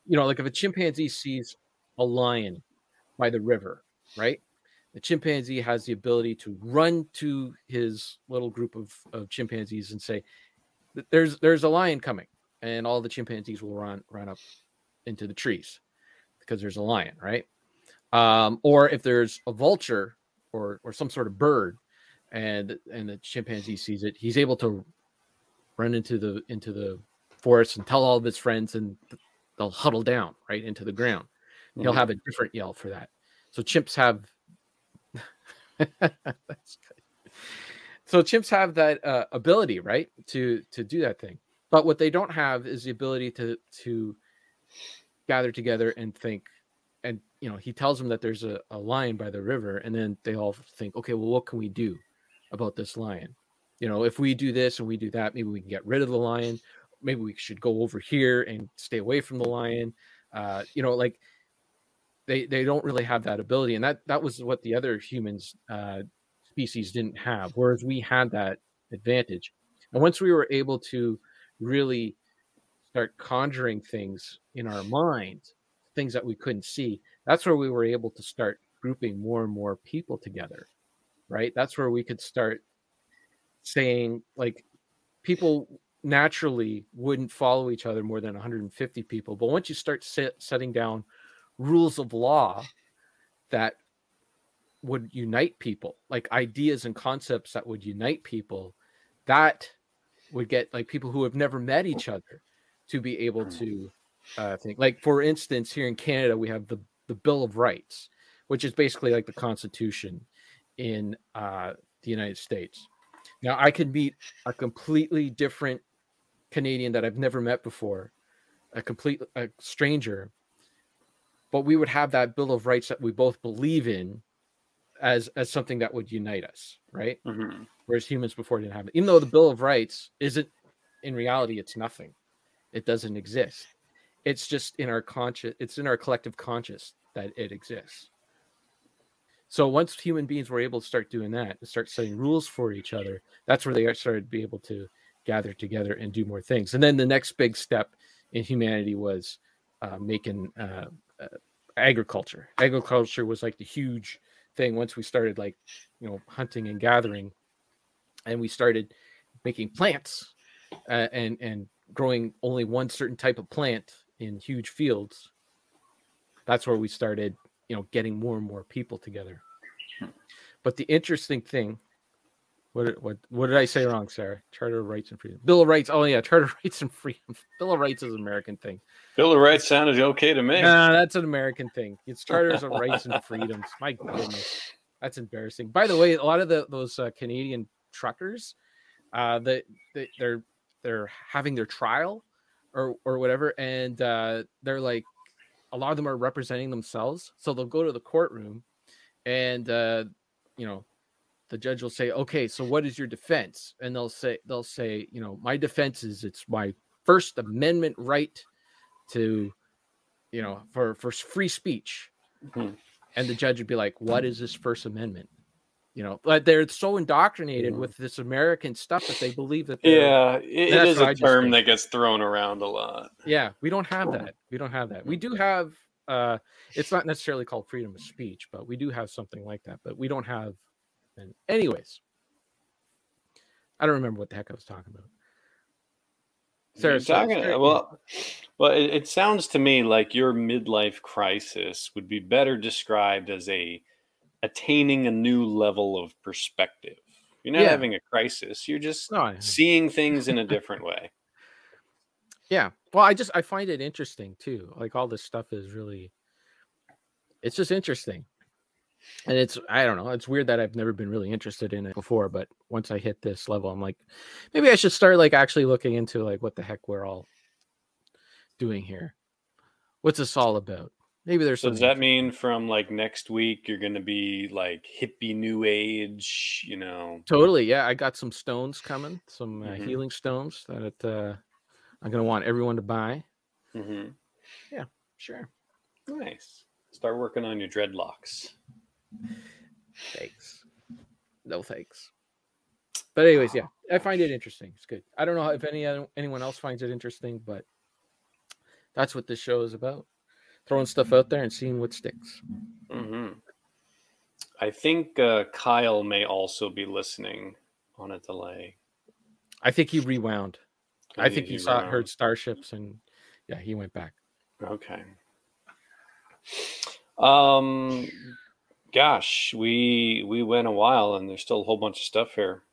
you know, like if a chimpanzee sees a lion by the river, right? The chimpanzee has the ability to run to his little group of, of chimpanzees and say, "There's there's a lion coming," and all the chimpanzees will run run up into the trees because there's a lion, right? um, or if there's a vulture or or some sort of bird, and and the chimpanzee sees it, he's able to run into the into the forest and tell all of his friends, and they'll huddle down right into the ground. He'll Mhm. have a different yell for that. So chimps have. *laughs* So chimps have that uh, ability, right, to to do that thing. But what they don't have is the ability to to gather together and think and you know he tells them that there's a, a lion by the river and then they all think okay well what can we do about this lion? You know if we do this and we do that maybe we can get rid of the lion. Maybe we should go over here and stay away from the lion. Uh you know like they they don't really have that ability and that that was what the other humans uh species didn't have whereas we had that advantage. And once we were able to really start conjuring things in our minds things that we couldn't see. That's where we were able to start grouping more and more people together right? That's where we could start saying like people naturally wouldn't follow each other more than 150 people but once you start set, setting down rules of law that would unite people like ideas and concepts that would unite people that would get like people who have never met each other to be able to uh, think like for instance here in canada we have the the bill of rights which is basically like the constitution in uh, the united states. Now i could meet a completely different canadian that i've never met before a complete a stranger, but we would have that Bill of Rights that we both believe in as as something that would unite us, right? hmm Whereas humans before didn't have it. Even though the Bill of Rights isn't in reality, it's nothing. It doesn't exist. It's just in our conscious, it's in our collective conscious that it exists. So once human beings were able to start doing that and start setting rules for each other, that's where they started to be able to gather together and do more things. And then the next big step in humanity was uh, making uh, uh, agriculture. Agriculture was like the huge thing once we started like you know hunting and gathering, and we started making plants uh, and and growing only one certain type of plant in huge fields. That's where we started, you know, getting more and more people together. But the interesting thing, what what what did I say wrong, Sarah? Charter of Rights and Freedom. Bill of Rights. Oh yeah, *laughs* Charter of Rights and Freedom. Bill of Rights is an American thing. Bill of Rights sounded okay to me. Nah, that's an American thing. It's Charters of Rights and Freedoms. My goodness, that's embarrassing. By the way, a lot of the those uh, Canadian truckers, uh, that they, they're they're having their trial or or whatever, and uh, they're like, a lot of them are representing themselves, so they'll go to the courtroom, and uh, you know, the judge will say, okay, so what is your defense? And they'll say they'll say, you know, my defense is it's my First Amendment right to, you know, for for free speech. Mhm. And the judge would be like, "What is this First Amendment?" You know, but they're so indoctrinated Mhm. with this American stuff that they believe that Yeah, it, it is a term that gets thrown around a lot. yeah we don't have that we don't have that we do have uh it's not necessarily called freedom of speech but we do have something like that but we don't have and anyways i don't remember what the heck i was talking about Sarah, talking- Sarah- well, well, it, it sounds to me like your midlife crisis would be better described as a attaining a new level of perspective. You're not Yeah. having a crisis. You're just no, seeing things in a *laughs* different way. yeah well i just i find it interesting too like all this stuff is really it's just interesting and it's i don't know it's weird that i've never been really interested in it before but once i hit this level i'm like maybe i should start like actually looking into like what the heck we're all doing here what's this all about maybe there's So does that mean from like next week you're going to be like hippie new age? You know, totally yeah i got some stones coming some uh, Mhm. healing stones that it, uh, i'm gonna want everyone to buy hmm sure nice. Start working on your dreadlocks. Thanks. No thanks. But anyways, yeah, I find it interesting. It's good. I don't know if any anyone else finds it interesting, but that's what this show is about. Throwing stuff out there and seeing what sticks. hmm I think uh, Kyle may also be listening on a delay. I think he rewound. I think he He's saw around. heard starships and yeah, he went back. Okay. Um, gosh, we we went a while, and there's still a whole bunch of stuff here.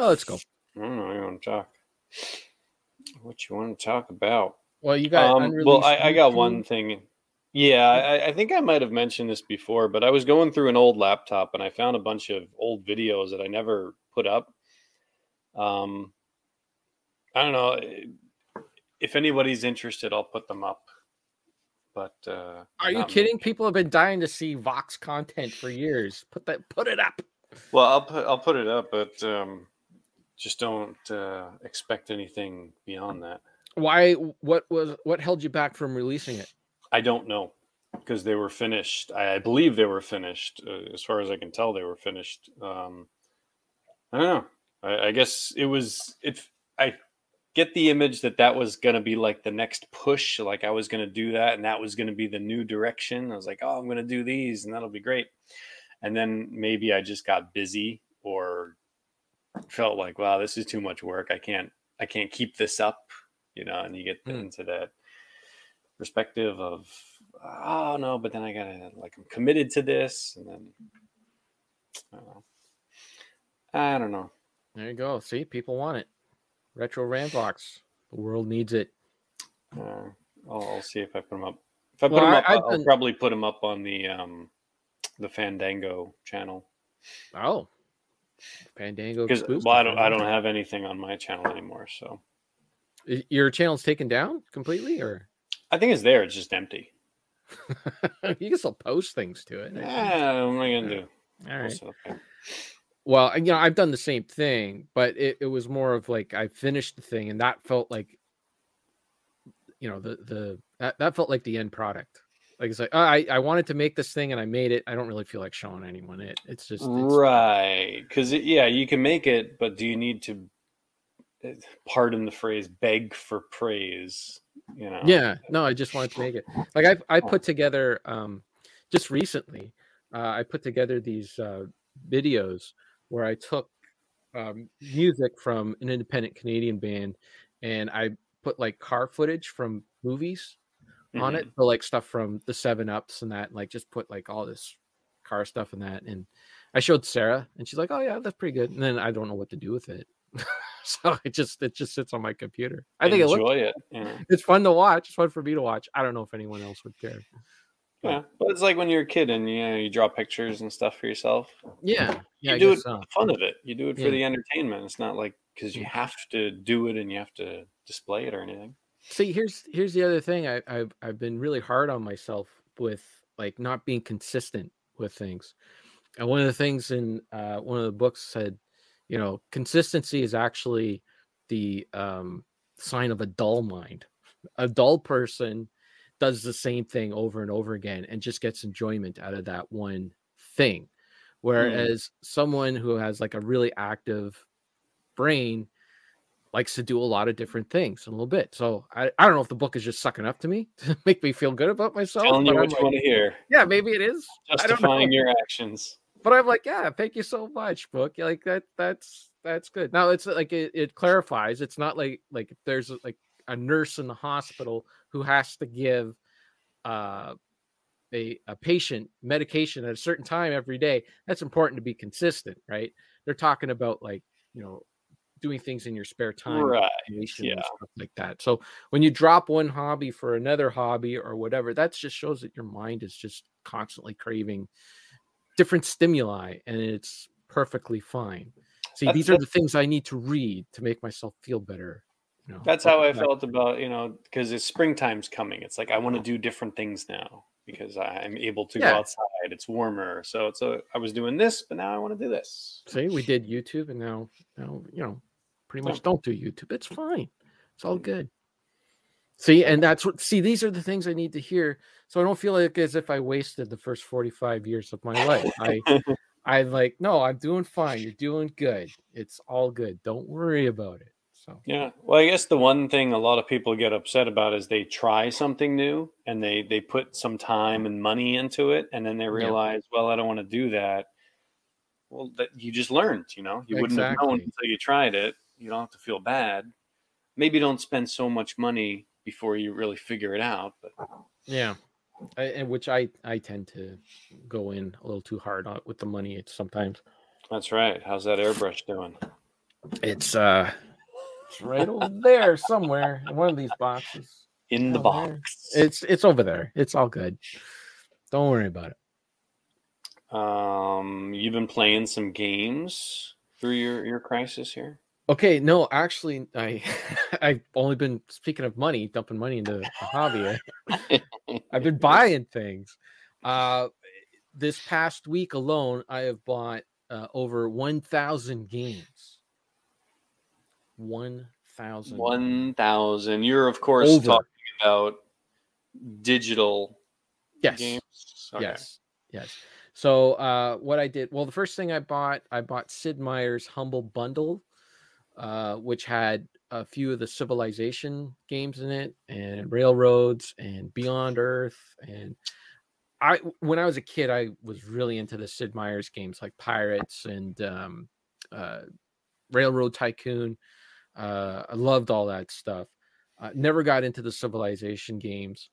Oh, let's go. I don't know. You want to talk? What you want to talk about? Well, you got Um, well, I, I got one thing. Yeah, I, I think I might have mentioned this before, but I was going through an old laptop and I found a bunch of old videos that I never put up. Um, I don't know if anybody's interested. I'll put them up. But uh, Are you kidding? People have been dying to see Vox content for years. Put that put it up. Well, I'll put I'll put it up, but um, just don't uh, expect anything beyond that. Why what was what held you back from releasing it? I don't know because they were finished. I, I believe they were finished. Uh, as far as I can tell, they were finished. Um, I don't know. I, I guess it was. It. I get the image that that was going to be like the next push. Like I was going to do that, and that was going to be the new direction. I was like, oh, I'm going to do these, and that'll be great. And then maybe I just got busy or felt like, wow, this is too much work. I can't. I can't keep this up. You know, and you get Hmm. into that perspective of oh no but then i gotta like i'm committed to this and then i don't know i don't know There you go. See, people want it. Retro Rambox. The world needs it. uh, I'll, I'll see if i put them up if i put Well, them up I've i'll been- probably put them up on the um the fandango channel Oh, Fandango because well i don't i don't have anything on my channel anymore so Your channel's taken down completely, or I think it's there. It's just empty. *laughs* you can still post things to it. Yeah, what am I gonna do? All right. Post it up there. Well, you know, I've done the same thing, but it, it was more of like I finished the thing, and that felt like, you know, the the that, that felt like the end product. Like it's like oh, I I wanted to make this thing, and I made it. I don't really feel like showing anyone it. It's just it's, Right, because yeah, you can make it, but do you need to? uh, Pardon the phrase, beg for praise. You know. yeah. No, I just wanted to make it. *laughs* Like I I put together um just recently, uh, I put together these uh, videos where I took um, music from an independent Canadian band, and I put like car footage from movies on Mhm. it. So like stuff from the Seven Ups and that, and like just put like all this car stuff in that. And I showed Sarah, and she's like, "Oh yeah, that's pretty good." And then I don't know what to do with it, *laughs* so it just it just sits on my computer. I think it looks it. Yeah. it's fun to watch. It's fun for me to watch. I don't know if anyone else would care. Yeah, but it's like when you're a kid and you know you draw pictures and stuff for yourself. Yeah, yeah, you I do it so. for the fun of it. You do it for Yeah. the entertainment. It's not like because you have to do it and you have to display it or anything. See, here's here's the other thing. I, I've I've been really hard on myself with like not being consistent with things. And one of the things in uh, one of the books said, you know, consistency is actually the um, sign of a dull mind. A dull person does the same thing over and over again and just gets enjoyment out of that one thing. Hmm. Whereas someone who has like a really active brain likes to do a lot of different things a little bit. So I, I don't know if the book is just sucking up to me *laughs* to make me feel good about myself. Telling you what I'm you want to hear, yeah, maybe it is. I don't know. justifying your actions. But I'm like, yeah, thank you so much, book. Like that, that's that's good. Now it's like it, it clarifies. It's not like like there's like a nurse in the hospital who has to give uh a, a patient medication at a certain time every day. That's important to be consistent, right? They're talking about like, you know, doing things in your spare time Right. yeah. stuff like that. So when you drop one hobby for another hobby or whatever, that just shows that your mind is just constantly craving different stimuli and it's perfectly fine. See, That's- these are the things I need to read to make myself feel better. That's how I felt about you know because it's springtime's coming. It's like I want to do different things now because I'm able to Yeah. go outside. It's warmer, so it's a. I was doing this, but now I want to do this. See, we did YouTube and now, now, you know, pretty much don't do YouTube. It's fine. It's all mm-hmm. good. See, and that's what see, these are the things I need to hear. So I don't feel like as if I wasted the first 45 years of my life. I *laughs* I like, no, I'm doing fine. You're doing good. It's all good. Don't worry about it. So Yeah. Well, I guess the one thing a lot of people get upset about is they try something new and they they put some time and money into it, and then they realize, well, I don't want to do that. Well, that you just learned. You know, you wouldn't have known until you tried it. You don't have to feel bad. Maybe don't spend so much money before you really figure it out. But yeah. I, and which I I tend to go in a little too hard on with the money it's sometimes. that's right. How's that airbrush doing? It's uh it's right over there somewhere in one of these boxes. In the Oh, there. box. It's it's over there. It's all good. Don't worry about it. Um, you've been playing some games through your your crisis here. Okay, no, actually, I *laughs* I've only been speaking of money, dumping money into the hobby. I've been *laughs* buying things. Uh, this past week alone, I have bought uh, over one thousand games. One thousand. One thousand. You're of course Over. talking about digital Yes. games. Okay. Yes. Yes. So uh what I did, well, the first thing I bought, I bought Sid Meier's Humble Bundle, uh, which had a few of the civilization games in it, and railroads and Beyond Earth. And I when I was a kid, I was really into the Sid Meier's games like Pirates and um uh Railroad Tycoon. Uh I loved all that stuff. Uh, never got into the civilization games.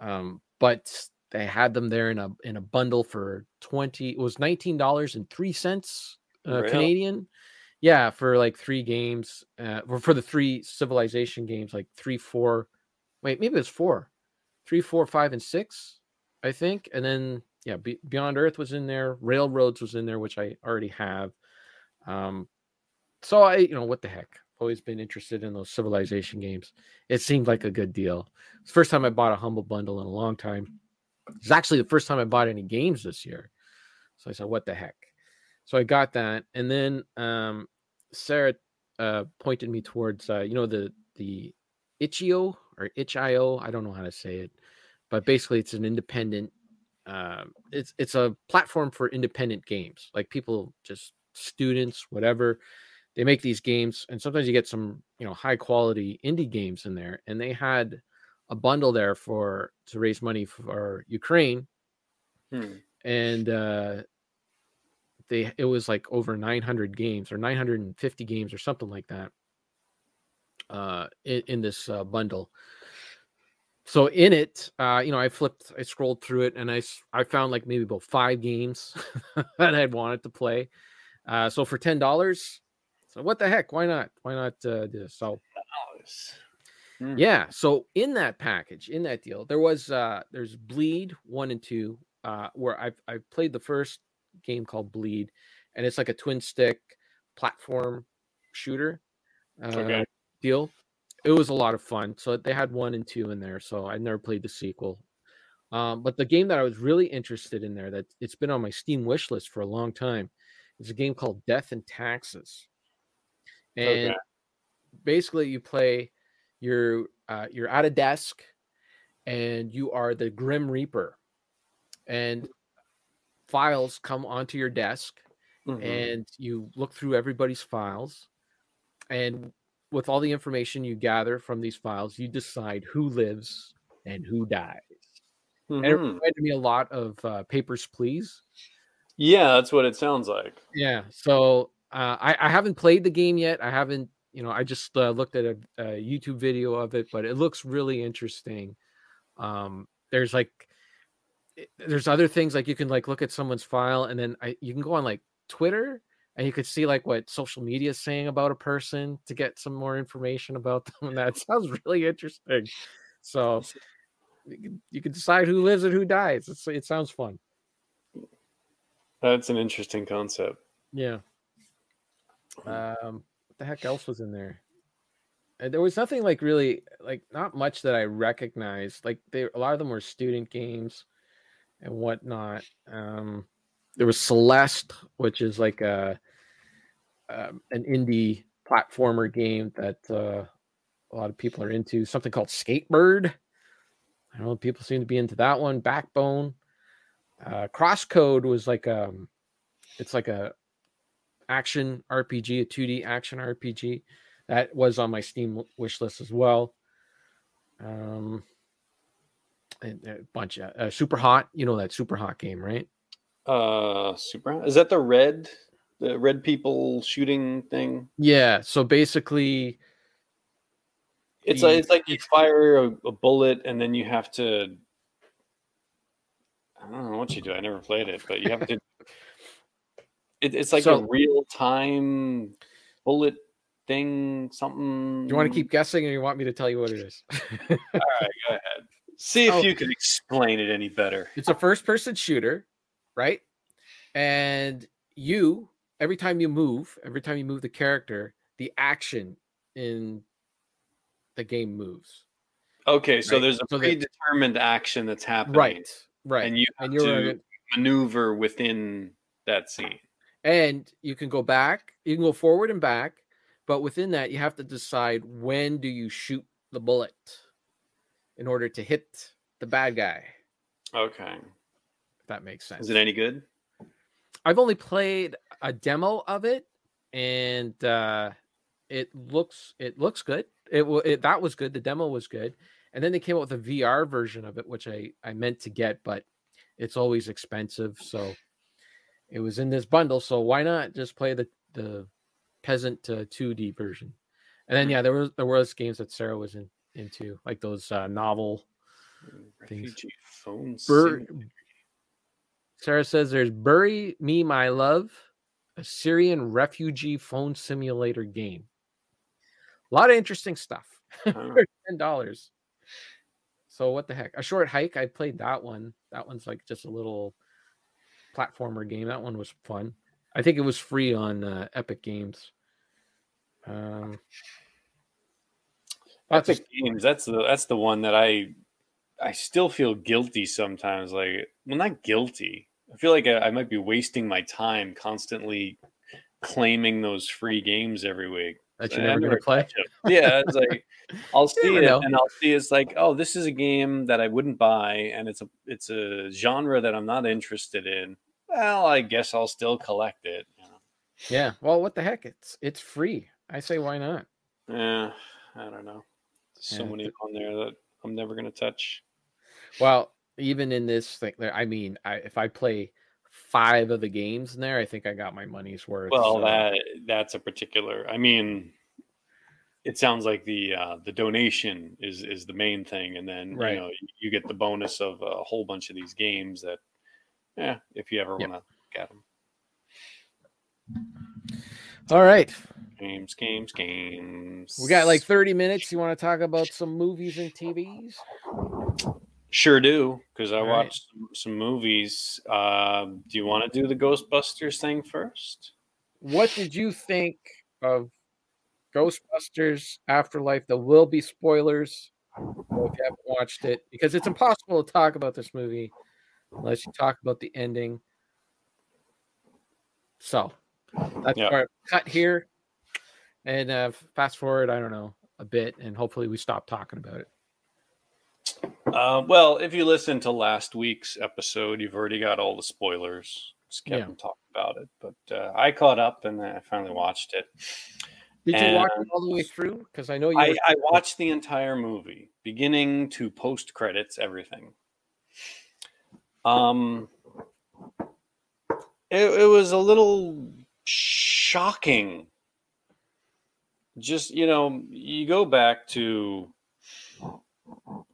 Um, but they had them there in a in a bundle for 20 it was $19.03 uh, Canadian. Yeah, for like three games, uh, or for the three civilization games, like three, four, wait, maybe it's four, three, four, five, and six, I think. And then, yeah, Be- Beyond Earth was in there, Railroads was in there, which I already have. Um, so I, you know, what the heck? Always been interested in those civilization games. It seemed like a good deal. It's the first time I bought a humble bundle in a long time. It's actually the first time I bought any games this year. So I said, "What the heck?" So I got that, and then um, Sarah uh, pointed me towards uh, you know the the itch.io or itch.io. I don't know how to say it, but basically it's an independent. Uh, it's it's a platform for independent games, like people just students, whatever. They make these games, and sometimes you get some you know high quality indie games in there. And they had a bundle there for to raise money for Ukraine, Hmm. and uh, they it was like over 900 games or 950 games or something like that uh in, in this uh, bundle so in it uh you know i flipped i scrolled through it and i i found like maybe about five games *laughs* that i'd wanted to play uh so for ten dollars so what the heck why not why not uh do this so Hmm. yeah. So in that package, in that deal, there was uh there's Bleed one and two, uh, where I've I played the first game called Bleed, and it's like a twin stick platform shooter uh, Okay. deal. It was a lot of fun. So they had one and two in there. So I never played the sequel. Um, but the game that I was really interested in there, that it's been on my Steam wish list for a long time, is a game called Death and Taxes. And Okay. basically you play you're uh, you're at a desk and you are the grim reaper and files come onto your desk Mhm. and you look through everybody's files and with all the information you gather from these files you decide who lives and who dies and it Mhm. reminded me a lot of uh, papers please Yeah, that's what it sounds like. Yeah. So uh, I, I haven't played the game yet. I haven't, you know, I just uh, looked at a, a YouTube video of it, but it looks really interesting. Um, there's like, there's other things like you can like look at someone's file and then I, you can go on like Twitter and you could see like what social media is saying about a person to get some more information about them. And that *laughs* sounds really interesting. So you can, you can decide who lives and who dies. It's, it sounds fun. That's an interesting concept. Yeah. Um, what the heck else was in there? Uh, There was nothing like really like not much that I recognized. Like they a lot of them were student games and whatnot. Um, there was Celeste, which is like a um, an indie platformer game that uh, a lot of people are into. Something called Skatebird. I don't know. People seem to be into that one. Backbone. Uh, Crosscode was like um, it's like a action RPG, a 2D action RPG. That was on my Steam wish list as well. Um, a bunch of uh, Super Hot, you know that Super Hot game, right? Uh, super. Is that the red, the red people shooting thing? Yeah. So basically, It's like it's like you *laughs* fire a, a bullet and then you have to. I don't know what you do. I never played it, but you have to. It, it's like a real time bullet thing. Something. do you want to keep guessing, or you want me to tell you what it is? All right, go ahead. See if Oh. you can explain it any better. it's a first-person shooter, right? And you, every time you move, every time you move the character, the action in the game moves. Okay, so Right, there's a so that- predetermined action that's happening, Right. Right. And you have and you're to maneuver within that scene. And you can go back you can go forward and back but within that you have to decide when do you shoot the bullet in order to hit the bad guy. Okay, if that makes sense is it any good? i've only played a demo of it and uh it looks it looks good. It, it that was good. The demo was good. And then they came out with a vr version of it which i i meant to get but it's always expensive so it was in this bundle so why not just play the the peasant uh, 2d version and then yeah there was there was games that sarah was in into like those uh novel Things. Phone. Bur- sarah says there's bury me my love a syrian refugee phone simulator game a lot of interesting stuff *laughs* for ten dollars. So what the heck? A short hike. I played that one. That one's like just a little platformer game. That one was fun. I think it was free on uh, Epic Games. Um, Epic Games. That's the that's the one that I I still feel guilty sometimes. Like, well, not guilty. I feel like I, I might be wasting my time constantly claiming those free games every week. That you're never going to play. Yeah, it's like *laughs* I'll see never it know. and I'll see it's like, oh, this is a game that I wouldn't buy, and it's a it's a genre that I'm not interested in. Well, I guess I'll still collect it. you know. Yeah. Well, what the heck? It's it's free. I say why not? Yeah, I don't know. There's so Yeah, many on there that I'm never gonna touch. Well, even in this thing, I mean, I, if I play five of the games in there, I think I got my money's worth. Well, so- that that's a particular. I mean, it sounds like the uh, the donation is is the main thing, and then Right. you know you get the bonus of a whole bunch of these games that, yeah, if you ever Yep. want to get them, All right. games, games, games. We got like 30 minutes. You want to talk about some movies and TVs? Sure do because I All watched some, some movies. Um, do you want to do the Ghostbusters thing first? What did you think of Ghostbusters Afterlife? There will be spoilers so if you haven't watched it because it's impossible to talk about this movie unless you talk about the ending. So that's Yeah. our cut here. And uh, fast forward, I don't know, a bit, and hopefully we stop talking about it. Uh, well, if you listen to last week's episode, you've already got all the spoilers. Just kept Yeah. talking about it, but uh, I caught up and I finally watched it. Did you watch it all the way through? Because I know you. I, I watched the entire movie, beginning to post credits, everything. Um, it, it was a little shocking. Just you know, you go back to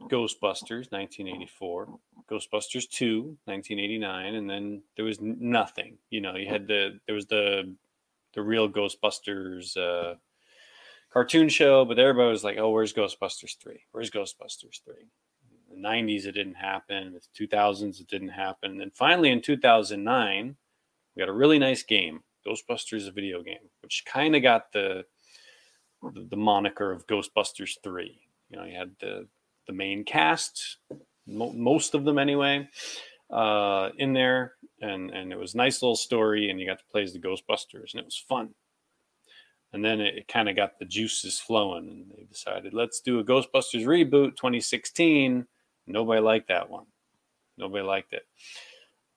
Ghostbusters, 1984, Ghostbusters 2, 1989, and then there was nothing. You know, you had the there was the the real Ghostbusters. Uh, cartoon show, but everybody was like, "Oh, where's Ghostbusters three? Where's Ghostbusters 3? In the '90s, it didn't happen. The 2000s, it didn't happen. And then finally, in 2009, we got a really nice game, Ghostbusters, a video game, which kind of got the, the moniker of Ghostbusters three. You know, you had the the main cast, mo- most of them anyway, uh, in there, and and it was a nice little story, and you got to play as the Ghostbusters, and it was fun. And then it, it kind of got the juices flowing and they decided let's do a ghostbusters reboot 2016 nobody liked that one. Nobody liked it.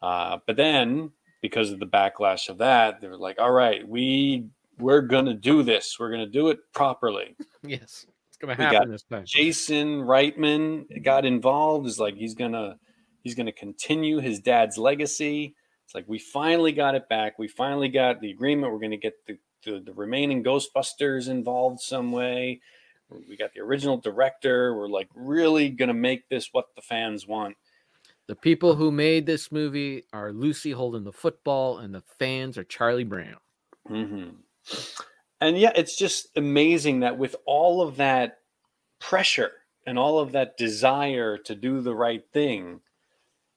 Uh, but then because of the backlash of that they were like all right we we're gonna do this. We're gonna do it properly. *laughs* Yes, it's gonna We got happen this time. jason reitman got involved. Is like he's gonna he's gonna continue his dad's legacy. It's like we finally got it back. We finally got the agreement. We're gonna get the the, the remaining ghostbusters involved some way. We got the original director. We're like really gonna make this what the fans want. The people who made this movie are Lucy holding the football, and the fans are Charlie Brown. hmm And yeah, it's just amazing that with all of that pressure and all of that desire to do the right thing,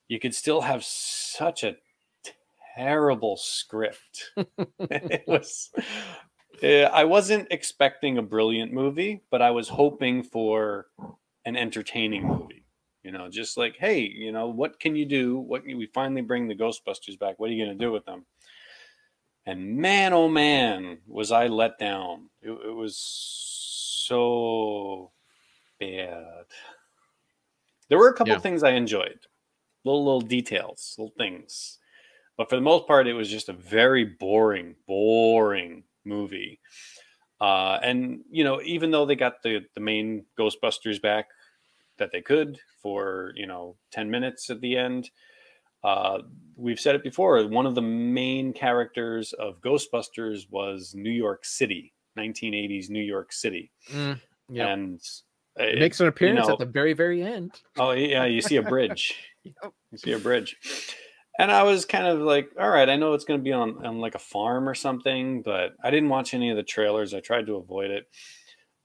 you could still have such a terrible script. *laughs* it was. eh, I wasn't expecting a brilliant movie, but I was hoping for an entertaining movie. You know, just like, hey, you know, what can you do? What we finally bring the Ghostbusters back? What are you going to do with them? And man, oh man, was I let down. It, it was so bad. There were a couple Yeah. things I enjoyed, little little details, little things, but for the most part, it was just a very boring, boring movie. Uh, and you know, even though they got the the main Ghostbusters back that they could for you know ten minutes at the end, uh, we've said it before. One of the main characters of Ghostbusters was New York City, 1980s New York City, Mm, yeah, and it it- makes an appearance know- at the very, very end. Oh yeah, you see a bridge. *laughs* Yep. You see a bridge. And I was kind of like, all right, I know it's going to be on, on like a farm or something, but I didn't watch any of the trailers. I tried to avoid it.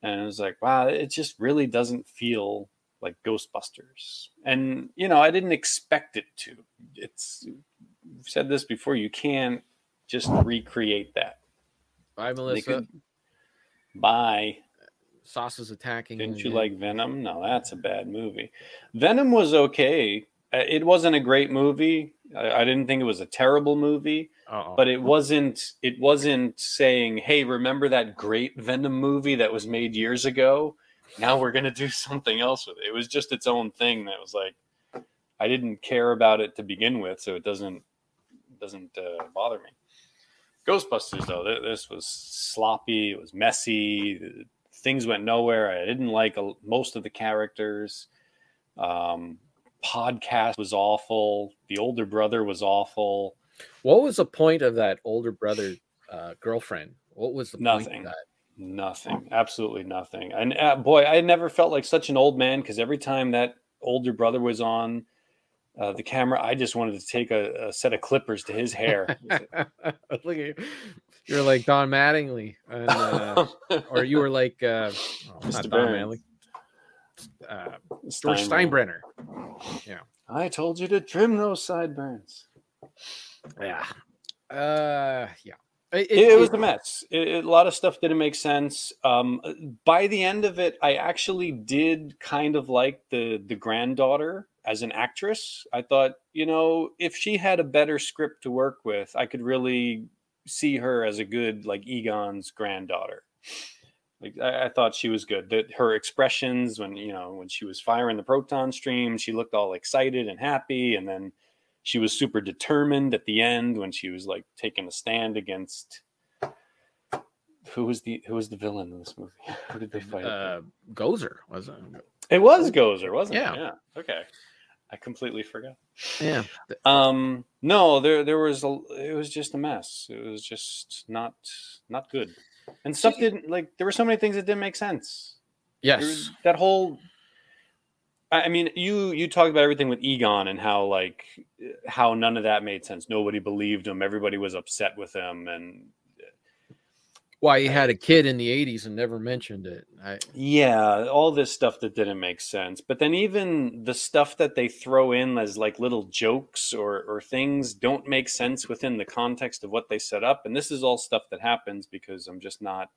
And I was like, wow, it just really doesn't feel like Ghostbusters. And, you know, I didn't expect it to. It's, we've said this before, you can't just recreate that. Bye, Melissa. could, Bye. Sauce is attacking. Didn't you like Venom? No, that's a bad movie. Venom was okay. Uh, It wasn't a great movie. I, I didn't think it was a terrible movie, Uh-oh. but it wasn't. It wasn't saying, "Hey, remember that great Venom movie that was made years ago? Now we're gonna do *laughs* something else with it." It was just its own thing that was like, I didn't care about it to begin with, so it doesn't doesn't uh, bother me. Ghostbusters, though, th- this was sloppy. It was messy. Things went nowhere. I didn't like a, most of the characters. Um, podcast was awful. The older brother was awful. what was the point of that older brother uh, girlfriend? What was the point of that? Nothing. Absolutely nothing. And uh, boy, I never felt like such an old man because every time that older brother was on uh, the camera, I just wanted to take a, a set of clippers to his hair. *laughs* Look at you. You're like Don Mattingly, and, uh, *laughs* or you were like uh, oh, Mr. Don Mattingly, uh, George Steinbrenner. Yeah, I told you to trim those sideburns. Yeah, uh, yeah. It, It, was a mess. It, it- a lot of stuff didn't make sense. Um, by the end of it, I actually did kind of like the the granddaughter as an actress. I thought, you know, if she had a better script to work with, I could really see her as a good like Egon's granddaughter. Like I, I thought she was good. That her expressions when you know when she was firing the proton stream, she looked all excited and happy, and then she was super determined at the end when she was like taking a stand against who was the who was the villain in this movie? *laughs* Who did they fight? uh, Gozer was it? it was Gozer, wasn't yeah. it? Yeah. Okay. I completely forgot. Yeah, Um, no, there there was a it was just a mess. It was just not not good. And stuff didn't like there were so many things that didn't make sense. There yes, was- that whole I I mean, you you talked about everything with Egon and how like how none of that made sense. Nobody believed him. Everybody was upset with him, and why he had a kid in the '80s and never mentioned it. I, yeah, all this stuff that didn't make sense. But then even the stuff that they throw in as like little jokes or or things don't make sense within the context of what they set up. And this is all stuff that happens because I'm just not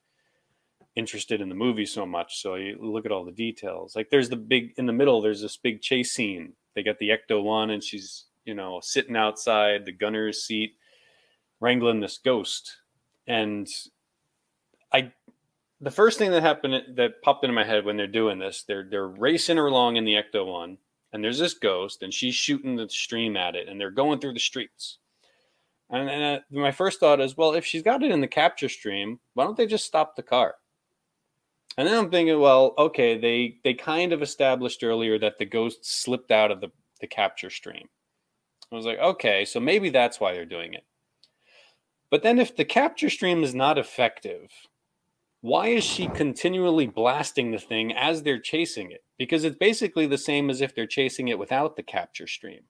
interested in the movie so much. So you look at all the details. Like there's the big in the middle. There's this big chase scene. They got the Ecto one, and she's you know sitting outside the gunner's seat, wrangling this ghost. And I, the first thing that happened that popped into my head when they're doing this, they're they're racing her along in the Ecto one, and there's this ghost, and she's shooting the stream at it, and they're going through the streets. And, and uh, my first thought is, well, if she's got it in the capture stream, why don't they just stop the car? And then I'm thinking, well, okay, they they kind of established earlier that the ghost slipped out of the, the capture stream. I was like, okay, so maybe that's why they're doing it. But then if the capture stream is not effective, why is she continually blasting the thing as they're chasing it? Because it's basically the same as if they're chasing it without the capture stream.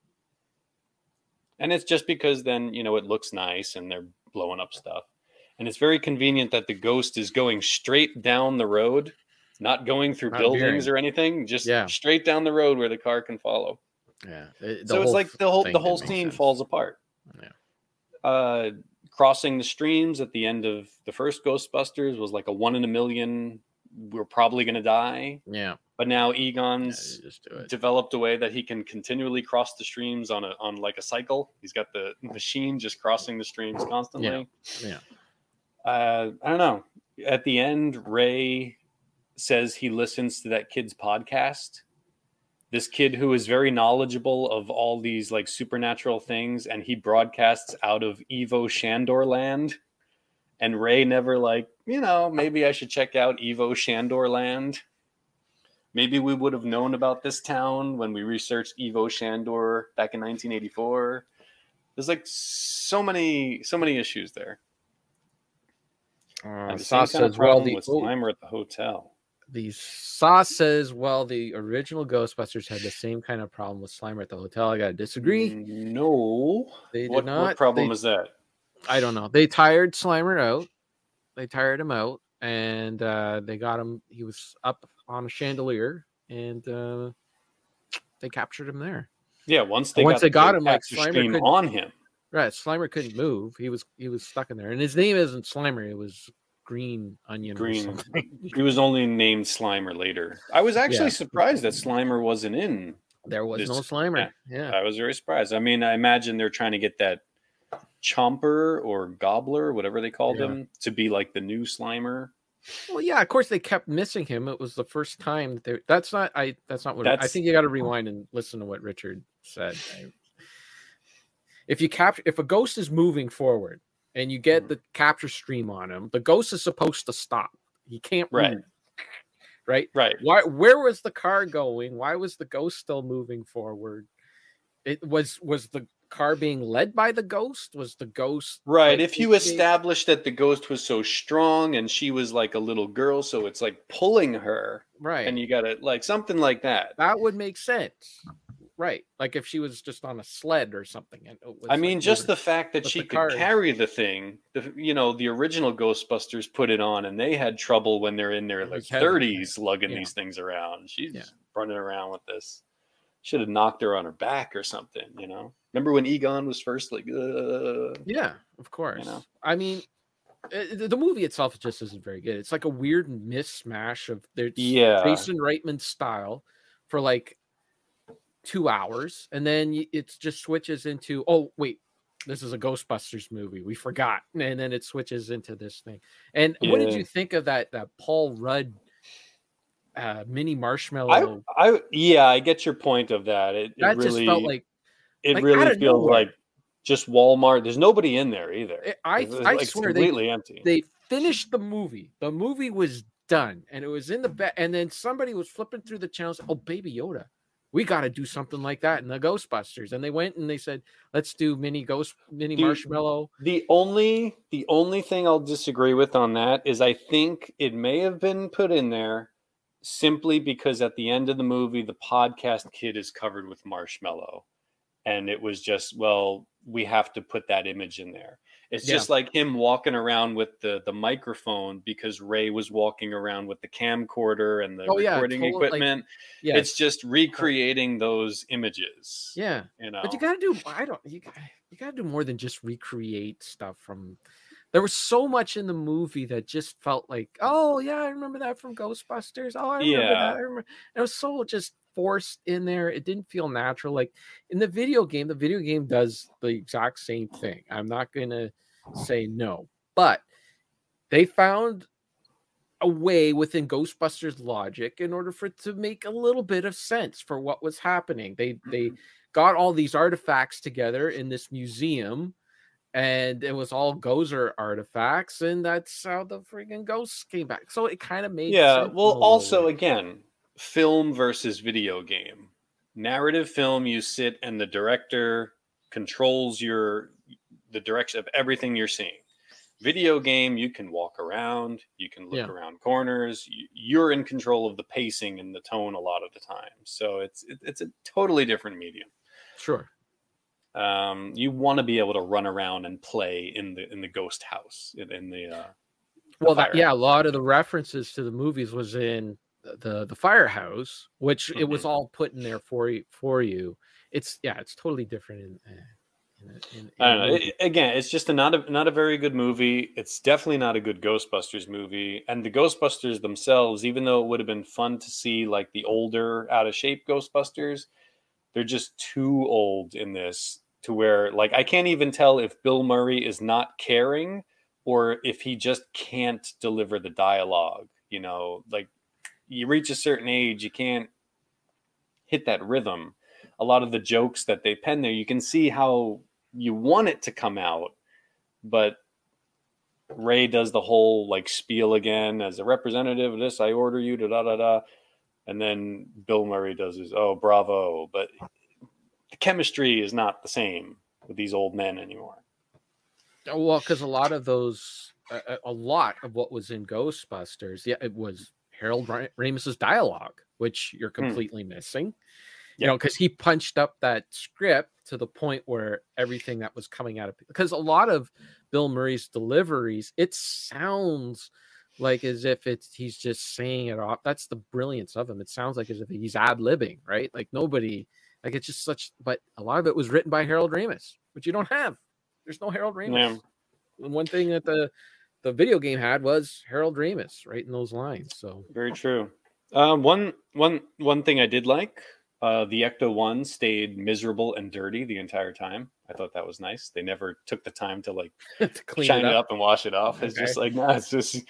And it's just because then, you know, it looks nice and they're blowing up stuff. And it's very convenient that the ghost is going straight down the road, not going through Not buildings veering. or anything, just Yeah. straight down the road where the car can follow. yeah. it- so it's like the whole the whole scene sense. falls apart. Yeah. Uh, crossing the streams at the end of the first Ghostbusters was like a one in a million. We're probably going to die, Yeah, but now Egon's you just do it. developed a way that he can continually cross the streams on a on like a cycle. He's got the machine just crossing the streams constantly. yeah. Uh, I don't know. At the end, Ray says he listens to that kid's podcast. This kid who is very knowledgeable of all these like supernatural things, and he broadcasts out of Ivo Shandor land. And Ray never like, you know, maybe I should check out Ivo Shandor land. Maybe we would have known about this town when we researched Ivo Shandor back in 1984. There's like so many, so many issues there. Uh, the Sauce same kind of says, well, the, Slimer at the hotel. the Sauce says, well, the original Ghostbusters had the same kind of problem with Slimer at the hotel. I got to disagree. Mm, No. They did What, not. what problem they, is that? I don't know. They tired Slimer out. They tired him out, and uh, they got him. He was up on a chandelier, and uh, they captured him there. Yeah, once they Once got, they got him, like, Slimer stream on him. Right, Slimer couldn't move. He was he was stuck in there, and his name isn't Slimer. It was green onion. Green. *laughs* He was only named Slimer later. I was actually Yeah. surprised that Slimer wasn't in. There was This- no Slimer. Yeah. I was very surprised. I mean, I imagine they're trying to get that Chomper or Gobbler, whatever they called Yeah. him, to be like the new Slimer. Well, yeah. Of course, they kept missing him. It was the first time. That they, that's not. I. That's not what. I think you got to rewind and listen to what Richard said. I- if you capture, if a ghost is moving forward and you get Mhm. the capture stream on him, the ghost is supposed to stop. He can't Right. move. *laughs* Right. Right. Why? Where was the car going? Why was the ghost still moving forward? It was was the car being led by the ghost? Was the ghost Right. like, If you thinking- establish that the ghost was so strong and she was like a little girl, so it's like pulling her, right? and you got to like something like that. that would make sense, right? Like if she was just on a sled or something. And it was I mean, like just the fact that she the could cars. carry the thing. The, you know, the original Ghostbusters put it on, and they had trouble when they're in their like was heavy. thirties lugging Yeah. these things around. She's Yeah. running around with this. Should have knocked her on her back or something. You know, remember when Egon was first like, uh, yeah, of course. know? I mean, uh, the the movie itself just isn't very good. It's like a weird mismatch of their Yeah. Jason Reitman style for like two hours, and then it just switches into oh wait, this is a Ghostbusters movie. We forgot, and then it switches into this thing. And what did you think of that that Paul Rudd uh, mini marshmallow? I, yeah, I get your point of that. It, it that really, just felt like it like, really feels nowhere. like just Walmart. There's nobody in there either. it- I It's, I like, swear they completely empty. they finished the movie. The movie was done, and it was in the back. And then somebody was flipping through the channels. Oh, Baby Yoda, we got to do something like that in the Ghostbusters. And they went and they said, "Let's do mini ghost, mini marshmallow." The only the only thing I'll disagree with on that is I think it may have been put in there simply because at the end of the movie the podcast kid is covered with marshmallow and it was just well we have to put that image in there. It's Yeah. just like him walking around with the the microphone because Ray was walking around with the camcorder and the Oh, yeah, recording total, like. Yeah, It's just recreating those images. yeah. You know. But you got to do. I don't. You you got to do more than just recreate stuff from. There was so much in the movie that just felt like, oh yeah, I remember that from Ghostbusters. Oh, I remember Yeah. that. I remember. It was so just forced in there. It didn't feel natural. Like in the video game, the video game does the exact same thing. I'm not gonna say no, but they found a way within Ghostbusters logic in order for it to make a little bit of sense for what was happening. They they mm-hmm. got all these artifacts together in this museum and it was all Gozer artifacts, and that's how the freaking ghosts came back. So it kind of made yeah well also way. again film versus video game. Narrative film you sit and the director controls your the direction of everything you're seeing. Video game you can walk around you can look Yeah. around corners you, you're in control of the pacing and the tone a lot of the time. So it's it's a totally different medium. Sure. um, you want to be able to run around and play in the in the ghost house in, in the uh the Well, that, yeah, a lot of the references to the movies was in the the, firehouse, which it was Mhm. all put in there for you for you. It's yeah, it's totally different in. uh, in, in, in I don't know. It- again, it's just a not a not a very good movie. It's definitely not a good Ghostbusters movie. And the Ghostbusters themselves, even though it would have been fun to see like the older, out of shape Ghostbusters, they're just too old in this to where like I can't even tell if Bill Murray is not caring or if he just can't deliver the dialogue. You know, like you reach a certain age, you can't hit that rhythm. A lot of the jokes that they pen there, you can see how you want it to come out, but Ray does the whole like spiel again as a representative of this. I order you to da da da, and then Bill Murray does his oh bravo, but the chemistry is not the same with these old men anymore. Well, because a lot of those, a- a lot of what was in Ghostbusters, yeah, it was Harold Ra- Ramis's dialogue, which you're Hmm. completely missing. You know, because he punched up that script to the point where everything that was coming out of because a lot of Bill Murray's deliveries, it sounds like as if it's he's just saying it off. That's the brilliance of him. It sounds like as if he's ad libbing, right? Like nobody, like it's just such. But a lot of it was written by Harold Ramis, which you don't have. There's no Harold Ramis. Yeah. And one thing that the the video game had was Harold Ramis right in those lines. So Very true. Um, one one one thing I did like, uh, the Ecto One stayed miserable and dirty the entire time. I thought that was nice. They never took the time to like *laughs* to clean shine it up. and wash it off. It's just like no, it's just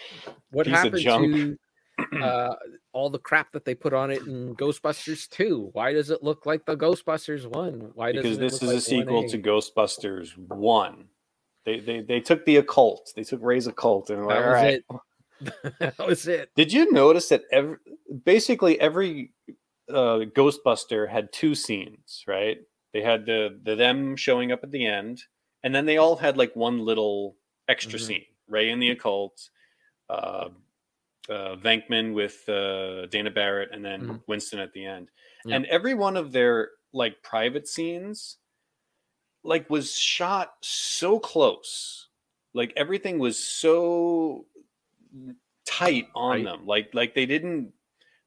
What happened to *clears throat* uh, all the crap that they put on it in Ghostbusters 2? Why does it look like the Ghostbusters 1? Why does because this is like a sequel to 1A? Ghostbusters One. They, they they took the occult. They took Ray's occult and like, That was right. it. *laughs* that was it. Did you notice that every basically every uh, Ghostbuster had two scenes, right? They had the the them showing up at the end, and then they all had like one little extra Mhm. scene. Ray and the occult, uh, uh, Venkman with uh, Dana Barrett, and then Mhm. Winston at the end. Yeah. And every one of their like private scenes, like was shot so close. Like everything was so tight on Right. them. Like like they didn't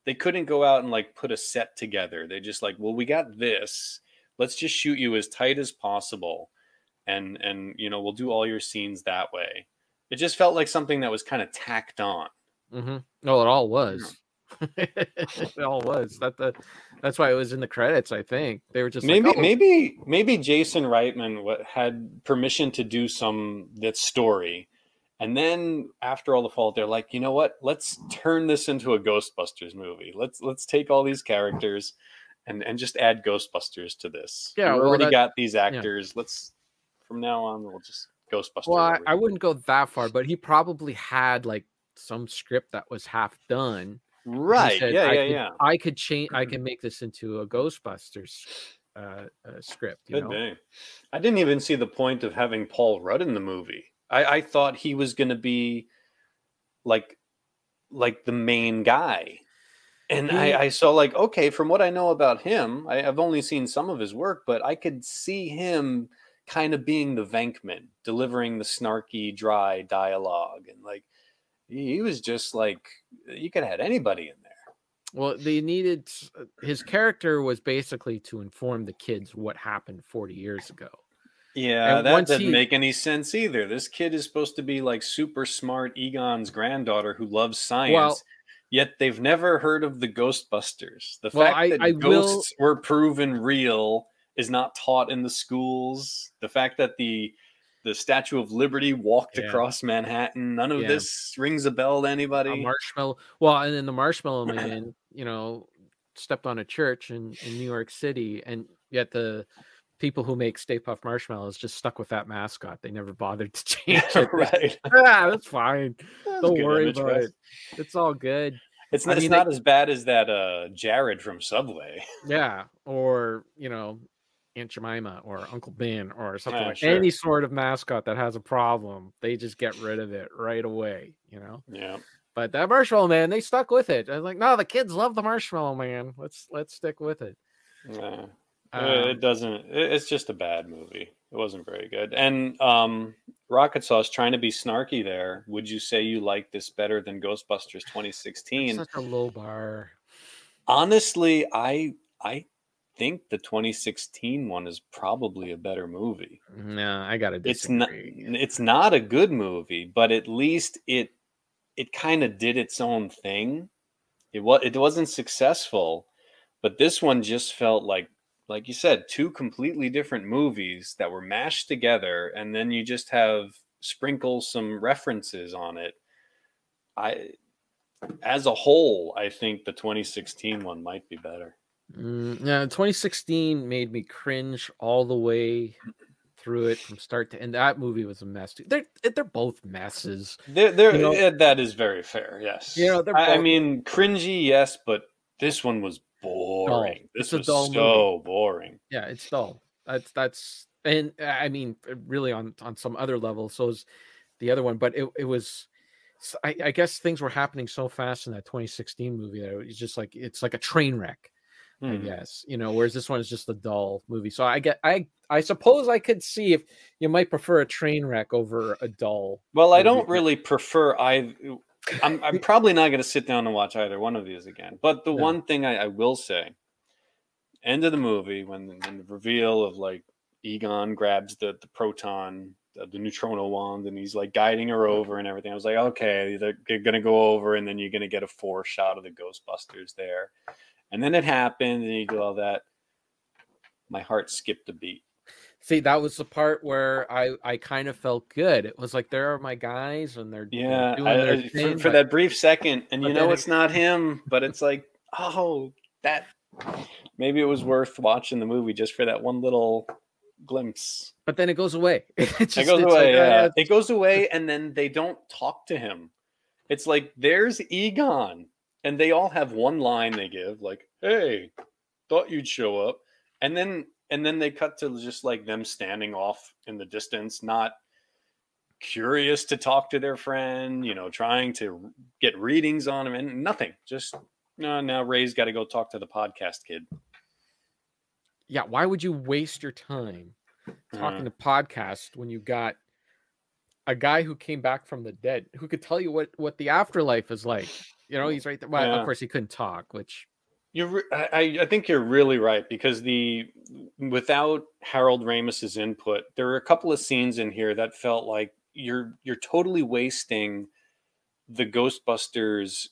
they couldn't go out and like put a set together. They just like, well, we got this. Let's just shoot you as tight as possible. And and you know, we'll do all your scenes that way. It just felt like something that was kind of tacked on. Mm-hmm. No, it all was. It all was. That the that's why it was in the credits. I think they were just maybe like, oh, maybe maybe Jason Reitman had permission to do some that story, and then after all the fault, they're like, you know what? Let's turn this into a Ghostbusters movie. Let's let's take all these characters, and and just add Ghostbusters to this. Yeah, we well, already that- got these actors. Let's from now on we'll just Ghostbusters. Well, I, I wouldn't go that far, but he probably had like some script that was half done. Right? said, Yeah, I yeah, could, yeah. I could change. I can *clears throat* make this into a Ghostbusters uh, uh, script. You Could know? I didn't even see the point of having Paul Rudd in the movie. I, I thought he was going to be like like the main guy, and I, I saw like okay, from what I know about him, I, I've only seen some of his work, but I could see him kind of being the Venkman, delivering the snarky, dry dialogue, and like he, was just like you could have had anybody in there. Well, they needed uh, his character was basically to inform the kids what happened 40 years ago. Yeah, And that doesn't he- make any sense either. This kid is supposed to be like super smart Egon's granddaughter who loves science, Well- yet they've never heard of the Ghostbusters. The Well, fact I- that I will- ghosts were proven real is not taught in the schools. The fact that the the Statue of Liberty walked Yeah. across Manhattan, none of Yeah. this rings a bell to A anybody. marshmallow. Well, and then the marshmallow *laughs* man, you know, stepped on a church in, in New York City, and yet the people who make Stay Puft marshmallows just stuck with that mascot. They never bothered to *laughs* change it. right. ah, that's fine. That's Don't worry about it. It's all good. It's I not, it's not they- as bad as that uh, Jared from Subway. Yeah, or you know, Aunt Jemima or Uncle Ben or something Ah, like sure. any sort of mascot that has a problem. They just get rid of it right away. You know. Yeah. But that marshmallow man, they stuck with it. I was like, no, the kids love the marshmallow man. Let's let's stick with it. Yeah. Uh, Um, it doesn't. it- It's just a bad movie. It wasn't very good. And um, Rocket Sauce trying to be snarky there. Would you say you like this better than Ghostbusters 2016? such a low bar. Honestly, I I think the 2016 one is probably a better movie. No, I gotta It's not. disagree. It's not a good movie, but at least it it kind of did its own thing. It was it wasn't successful, but this one just felt like like you said, two completely different movies that were mashed together, and then you just have sprinkle some references on it. I, as a whole, I think the 2016 one might be better. Mm, yeah, 2016 made me cringe all the way through it from start to end. That movie was a mess. They're they're both messes. There, there, You know- eh, that is very fair. Yes, You know, they're I, I mean, cringy, yes, but this one was boring. It's This was dull so boring. Yeah, it's dull. That's that's and uh, I mean really on on some other level. So is the other one, but it it was. I guess things were happening so fast in that 2016 movie that it was just like it's like a train wreck. I Hmm. guess you know. Whereas this one is just a dull movie. So I get I I suppose I could see if you might prefer a train wreck over a dull. Well, I don't really prefer I. I'm, I'm *laughs* probably not going to sit down and watch either one of these again. But the No. one thing I, I will say, end of the movie when, when the reveal of like Egon grabs the the proton the, the neutrino wand and he's like guiding her over and everything. I was like, okay, they're, they're gonna go over and then you're gonna get a four shot of the Ghostbusters there. And then it happened and you do all that. My heart skipped a beat. See, that was the part where I I kind of felt good. It was like there are my guys and they're Yeah, doing I, their I- thing, for, for that brief second, and you know it- it's not him, but it's like, oh, that maybe it was worth watching the movie just for that one little glimpse. but then it goes away. *laughs* It, just, it goes away, like, uh, yeah. It goes away, and then they don't talk to him. It's like there's Egon, and they all have one line they give, like, "Hey, thought you'd show up," and then and then they cut to just like them standing off in the distance, not curious to talk to their friend, you know, trying to get readings on him, and nothing. Just no, now Ray's got to go talk to the podcast kid. yeah. Why would you waste your time talking Uh, to podcast when you got a guy who came back from the dead who could tell you what what the afterlife is like? You know, he's right there. Well, Yeah. of course he couldn't talk, which You're, I, I- I think you're really right because the without Harold Ramis's input, there are a couple of scenes in here that felt like you're you're totally wasting the Ghostbusters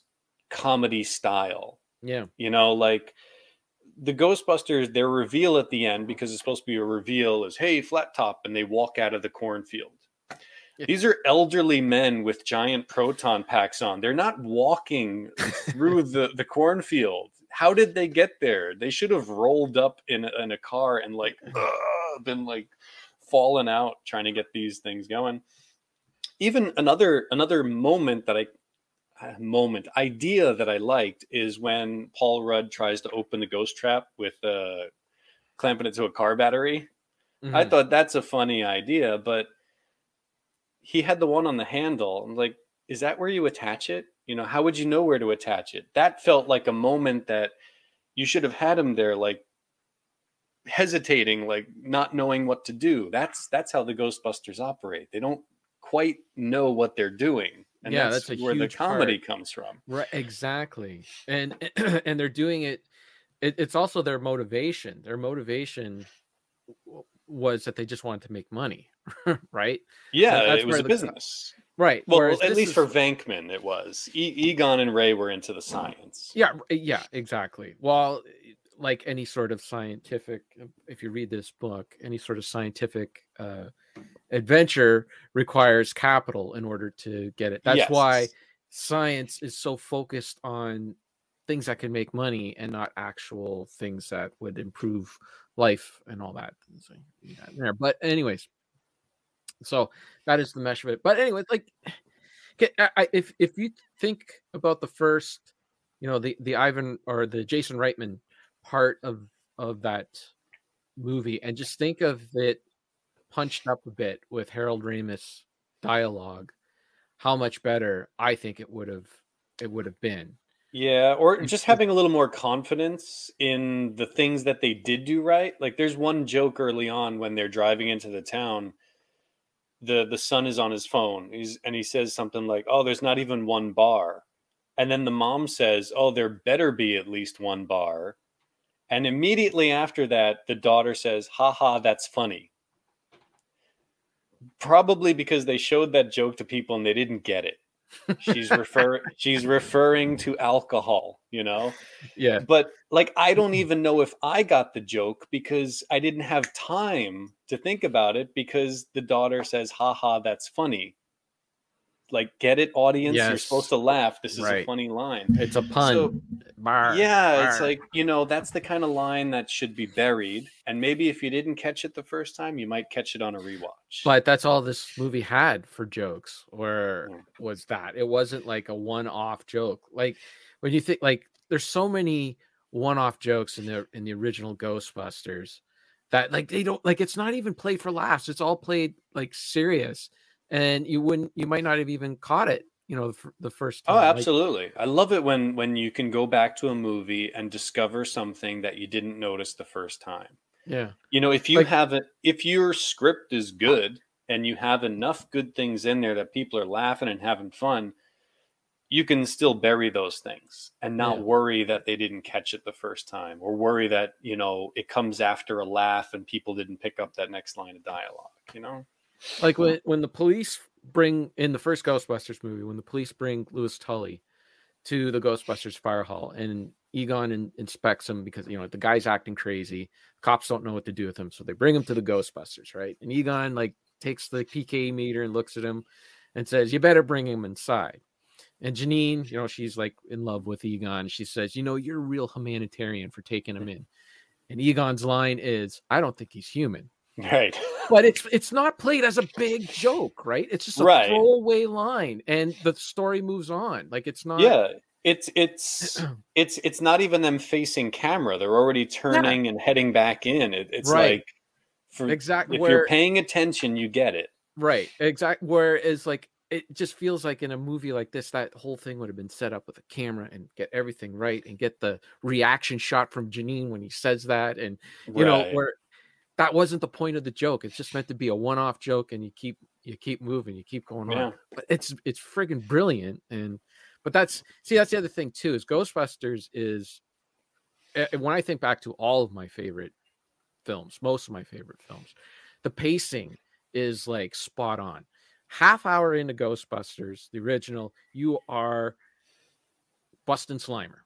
comedy style. yeah, You know, like the Ghostbusters, their reveal at the end because it's supposed to be a reveal is hey flat top, and they walk out of the cornfield. These are elderly men with giant proton packs on. They're not walking *laughs* through the, the cornfield. How did they get there? They should have rolled up in a, in a car and like *laughs* uh, been like fallen out trying to get these things going. Even another another moment that I uh, moment idea that I liked is when Paul Rudd tries to open the ghost trap with uh, clamping it to a car battery. I Mhm. thought that's a funny idea, but he had the one on the handle. I'm like, is that where you attach it? You know, how would you know where to attach it? That felt like a moment that you should have had him there, like hesitating, like not knowing what to do. That's that's how the Ghostbusters operate. They don't quite know what they're doing. And Yeah, that's, that's where the comedy part. comes from. Right, exactly, and *clears throat* and they're doing it, it. It's also their motivation. Their motivation was that they just wanted to make money, *laughs* right? Yeah, that's it was a business. Right. Well, whereas at least is- for Venkman, it was. E- Egon and Ray were into the science. yeah, yeah, exactly. Well, like any sort of scientific, if you read this book, any sort of scientific uh, adventure requires capital in order to get it. That's why science is so focused on things that can make money and not actual things that would improve life and all that. So, there. But anyways, so that is the mesh of it. But anyway, like I- if if you think about the first, you know, the the Ivan or the Jason Reitman part of of that movie, and just think of it punched up a bit with Harold Ramis dialogue, how much better I think it would have it would have been. Yeah, or just having a little more confidence in the things that they did do right. Like there's one joke early on when they're driving into the town. The the son is on his phone. He's and he says something like, "Oh, there's not even one bar." And then the mom says, "Oh, there better be at least one bar." And immediately after that, the daughter says, "Ha ha, that's funny." Probably because they showed that joke to people and they didn't get it. She's refer she's referring to alcohol, you know? Yeah, But like I don't mm-hmm. even know if I got the joke because I didn't have time to think about it because the daughter says, haha, that's funny. Like, get it, audience? You're supposed to laugh. This is a funny line. it's a pun. So, Bar, yeah, it's like, you know, that's the kind of line that should be buried. And maybe if you didn't catch it the first time, you might catch it on a rewatch. but that's all this movie had for jokes or Yeah. was that it wasn't like a one-off joke like when you think like there's so many one-off jokes in the in the original ghostbusters that like they don't like it's not even played for laughs it's all played like serious and you wouldn't you might not have even caught it you know the, fir- the first Oh, time Like, absolutely. I love it when when you can go back to a movie and discover something that you didn't notice the first time. yeah You know, if you Like- have it, if your script is good and you have enough good things in there that people are laughing and having fun, you can still bury those things and not Yeah. worry that they didn't catch it the first time or worry that, you know, it comes after a laugh and people didn't pick up that next line of dialogue, you know? Like when when the police bring in the first Ghostbusters movie, when the police bring Louis Tully to the Ghostbusters fire hall, and Egon in, inspects him because you know the guy's acting crazy. Cops don't know what to do with him, so they bring him to the Ghostbusters, right? And Egon like takes the PK meter and looks at him and says, "You better bring him inside." And Janine, you know, she's like in love with Egon. She says, "You know, you're a real humanitarian for taking him in." And Egon's line is, "I don't think he's human." Right. But it's it's not played as a big joke, right? It's just a Right. throwaway line, and the story moves on. Like it's not. yeah. It's it's *clears throat* it's it's not even them facing camera. They're already turning and heading back in. It, it's Right. like for exactly. if Where you're paying attention, you get it. Right. Exactly. Whereas, like, it just feels like in a movie like this, that whole thing would have been set up with a camera and get everything right and get the reaction shot from Janine when he says that. And, you know, where that wasn't the point of the joke. It's just meant to be a one off joke and you keep, you keep moving, you keep going Yeah. on. But it's, it's friggin' brilliant. And, but that's, see, that's the other thing too, is Ghostbusters is, when I think back to all of my favorite films, most of my favorite films, the pacing is like spot on. Half hour into Ghostbusters, the original, you are busting Slimer.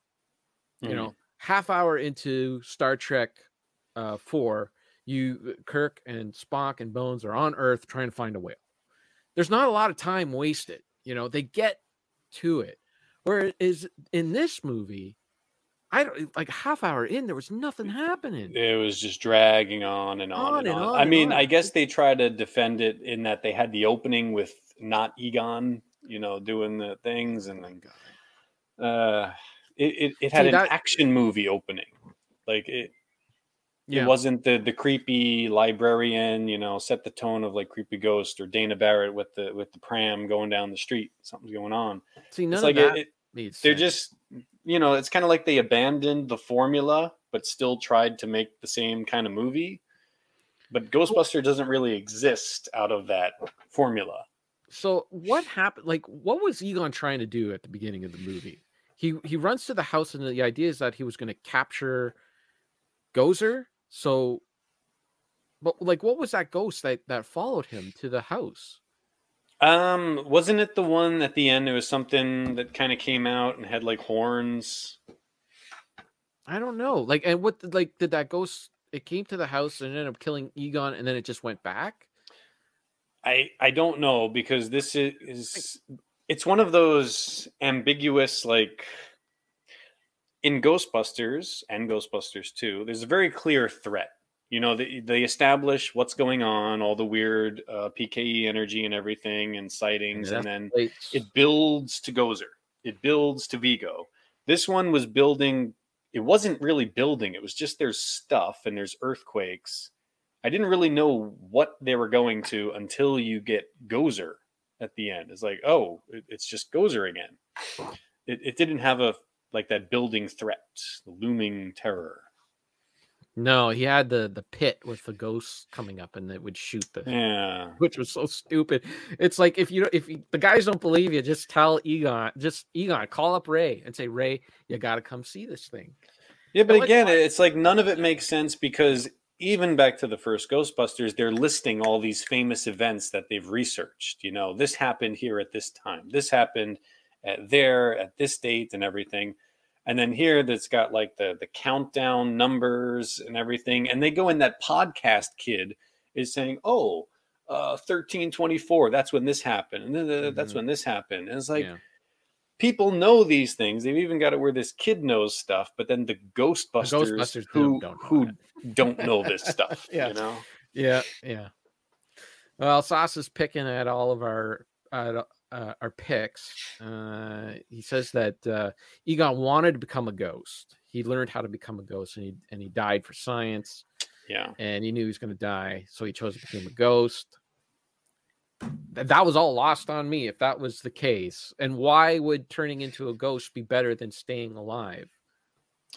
You Mhm. know, half hour into Star Trek uh, four, you Kirk and Spock and Bones are on Earth trying to find a whale. There's not a lot of time wasted. You know, they get to it. Whereas in this movie, I don't like half hour in, there was nothing happening. it was just dragging on and on, On and and on. on I mean, on. I guess they try to defend it in that they had the opening with not Egon, you know, doing the things, and then uh, it it, it had See, an that- action movie opening. Like it, Yeah. it wasn't the the creepy librarian, you know, set the tone of like creepy ghost or Dana Barrett with the with the pram going down the street. Something's going on. See, none it's of like that it, it, needs they're sense. just you know it's kind of like they abandoned the formula but still tried to make the same kind of movie but ghostbuster doesn't really exist out of that formula So what happened? Like, what was Egon trying to do at the beginning of the movie? He he runs to the house, and the idea is that he was going to capture Gozer. So, but like, what was that ghost that that followed him to the house? um wasn't it the one at the end it was something that kind of came out and had like horns I don't know. Like, and what like did that ghost? It came to the house and ended up killing Egon, and then it just went back. i i don't know because this is, is it's one of those ambiguous like in ghostbusters and ghostbusters 2 there's a very clear threat. You know they, they establish what's going on all the weird uh, pke energy and everything and sightings Yeah, and then it builds to gozer. It builds to vigo. This one was building it wasn't really building it was just there's stuff and there's earthquakes. I didn't really know what they were going to until you get gozer at the end. It's like oh it- it's just gozer again. It, it didn't have a like that building threat the looming terror no, he had the the pit with the ghosts coming up, and it would shoot the yeah *laughs* which was so stupid. It's like if you don't- if you, the guys don't believe you, just tell Egon, just Egon, call up Ray and say, Ray, you got to come see this thing. Yeah, but like, again, why- it's like none of it makes sense because even back to the first Ghostbusters, they're listing all these famous events that they've researched. You know, this happened here at this time, this happened at there at this date, and everything. And then here, that's got like the the countdown numbers and everything. And they go in that podcast kid is saying, "Oh, uh, thirteen twenty four. That's when this happened, and then uh, that's when this happened." And it's like Yeah. people know these things. They've even got it where this kid knows stuff, but then the Ghostbusters, Ghostbusters who don't know who don't know this *laughs* stuff, Yeah. you know. Yeah, yeah. Well, Sauce is picking at all of our uh, uh, our picks. Uh, he says that uh, Egon wanted to become a ghost. He learned how to become a ghost, and he and he died for science. Yeah, and he knew he was going to die, so he chose to become a ghost. Th- That was all lost on me if that was the case. And why would turning into a ghost be better than staying alive?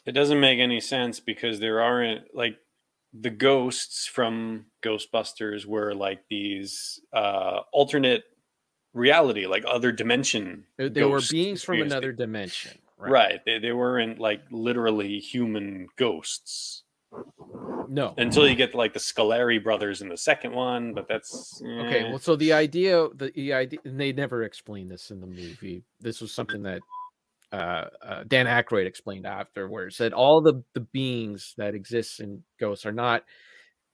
it doesn't make any sense because there aren't like the ghosts from Ghostbusters were like these uh alternate reality, like other dimension. They, they were beings from another dimension, right? They, they weren't like literally human ghosts. No. until you get like the Scoleri brothers in the second one, but that's Okay, eh. well, so the idea, the, the idea, and they never explained this in the movie. This was something that uh, uh, Dan Aykroyd explained afterwards. That all the the beings that exist in ghosts are not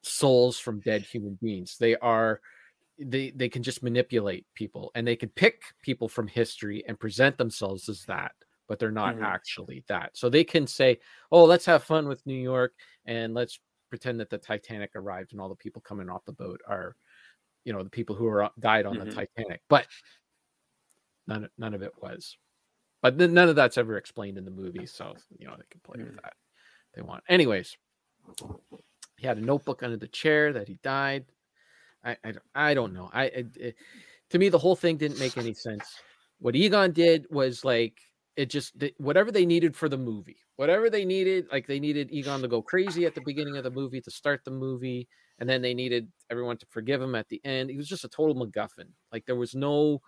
souls from dead human beings. They are they they can just manipulate people, and they can pick people from history and present themselves as that, but they're not Mhm. actually that. So they can say, "Oh, let's have fun with New York, and let's pretend that the Titanic arrived, and all the people coming off the boat are." you know the people who are died on Mhm. the Titanic, but none none of it was. But then none of that's ever explained in the movie, so you know they can play with Mm. that they want. Anyways, he had a notebook under the chair that he died. I I, don't- I don't know. I, I it- to me the whole thing didn't make any sense. What Egon did was like it just whatever they needed for the movie, whatever they needed, like they needed Egon to go crazy at the beginning of the movie to start the movie and then they needed everyone to forgive him at the end. He was just a total MacGuffin. Like there was no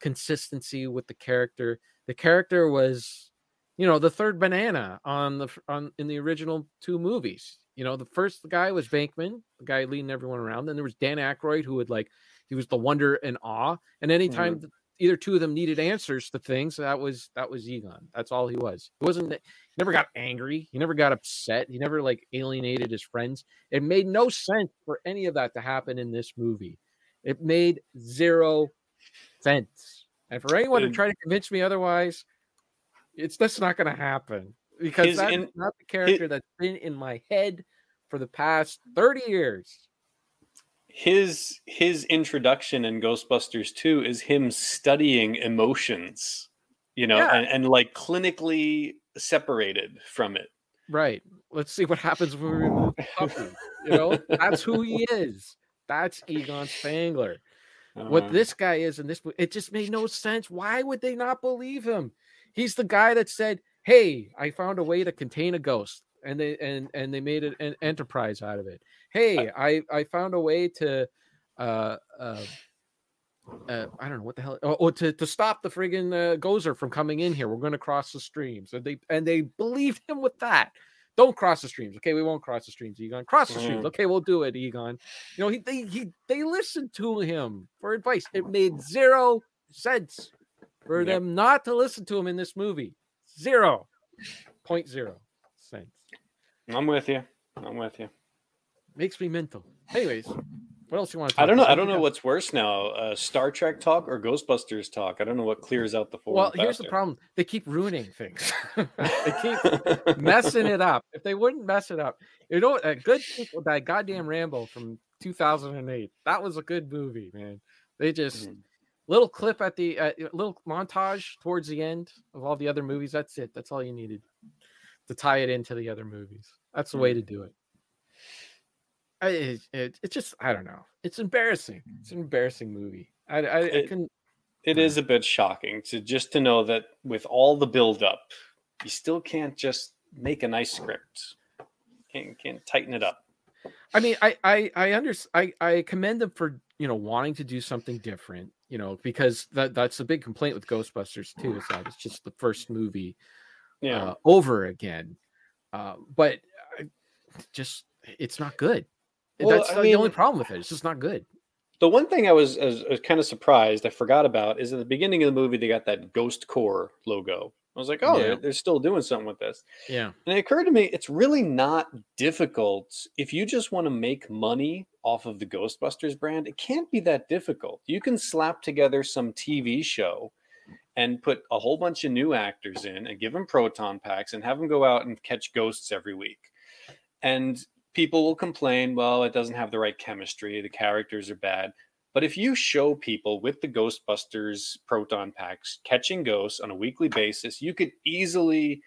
consistency with the character. The character was, you know, the third banana on the on in the original two movies. You know, the first guy was Venkman, the guy leading everyone around. Then there was Dan Aykroyd, who would like he was the wonder and awe. And anytime mm-hmm. th- either two of them needed answers to things, that was that was Egon. That's all he was. He wasn't he never got angry. He never got upset. He never like alienated his friends. It made no sense for any of that to happen in this movie. It made zero sense. And for anyone to try to convince me otherwise, it's that's not going to happen because His that's in- not the character that's been in my head for the past 30 years. his his introduction in Ghostbusters 2 is him studying emotions, you know, Yeah. and, and like clinically separated from it. Right. Let's see what happens when we remove the puppy. You know, that's who he *laughs* is. That's Egon Spengler. what Uh, this guy is in this it just made no sense why would they not believe him he's the guy that said hey i found a way to contain a ghost and they and and they made an enterprise out of it hey i i found a way to uh uh uh, I don't know what the hell. Oh, oh, to, to stop the friggin' uh, Gozer from coming in here, we're going to cross the streams. And they and they believed him with that. Don't cross the streams, okay? We won't cross the streams, Egon. Cross the streams, Mhm. okay? We'll do it, Egon. You know, he they he they listened to him for advice. It made zero sense for Yep. them not to listen to him in this movie. Zero *laughs* point zero sense. I'm with you. I'm with you. Makes me mental. Anyways, what else you want to talk I don't know. about? I don't know what's worse now: uh, Star Trek talk or Ghostbusters talk. I don't know what clears out the four. Well, here's the problem. They keep ruining things. *laughs* they keep *laughs* messing it up. If they wouldn't mess it up, you know, a good people, that goddamn Rambo from 2008. That was a good movie, man. They just Mhm. Little clip at the uh, little montage towards the end of all the other movies. That's it. That's all you needed to tie it into the other movies. That's the way to do it. I, it, it, it's just I don't know. It's embarrassing. It's an embarrassing movie. I I, I couldn't. It is a bit shocking to just to know that with all the buildup, you still can't just make a nice script. Can't can't tighten it up. I mean, I I I under I I commend them for you know wanting to do something different. You know, because that that's a big complaint with Ghostbusters 2. Is that it's just the first movie Yeah. uh, over again. Uh, but just it's not good. Well, that's I the only problem with it. It's just not good. The one thing I was, I was, I was kind of surprised, I forgot about, is at the beginning of the movie they got that Ghost Corps logo. I was like, oh, Yeah. they're, they're still doing something with this. Yeah. And it occurred to me, it's really not difficult if you just want to make money off of the Ghostbusters brand. It can't be that difficult. You can slap together some TV show and put a whole bunch of new actors in and give them proton packs and have them go out and catch ghosts every week. And people will complain, well, it doesn't have the right chemistry, the characters are bad. But if you show people with the Ghostbusters proton packs catching ghosts on a weekly basis, you could easily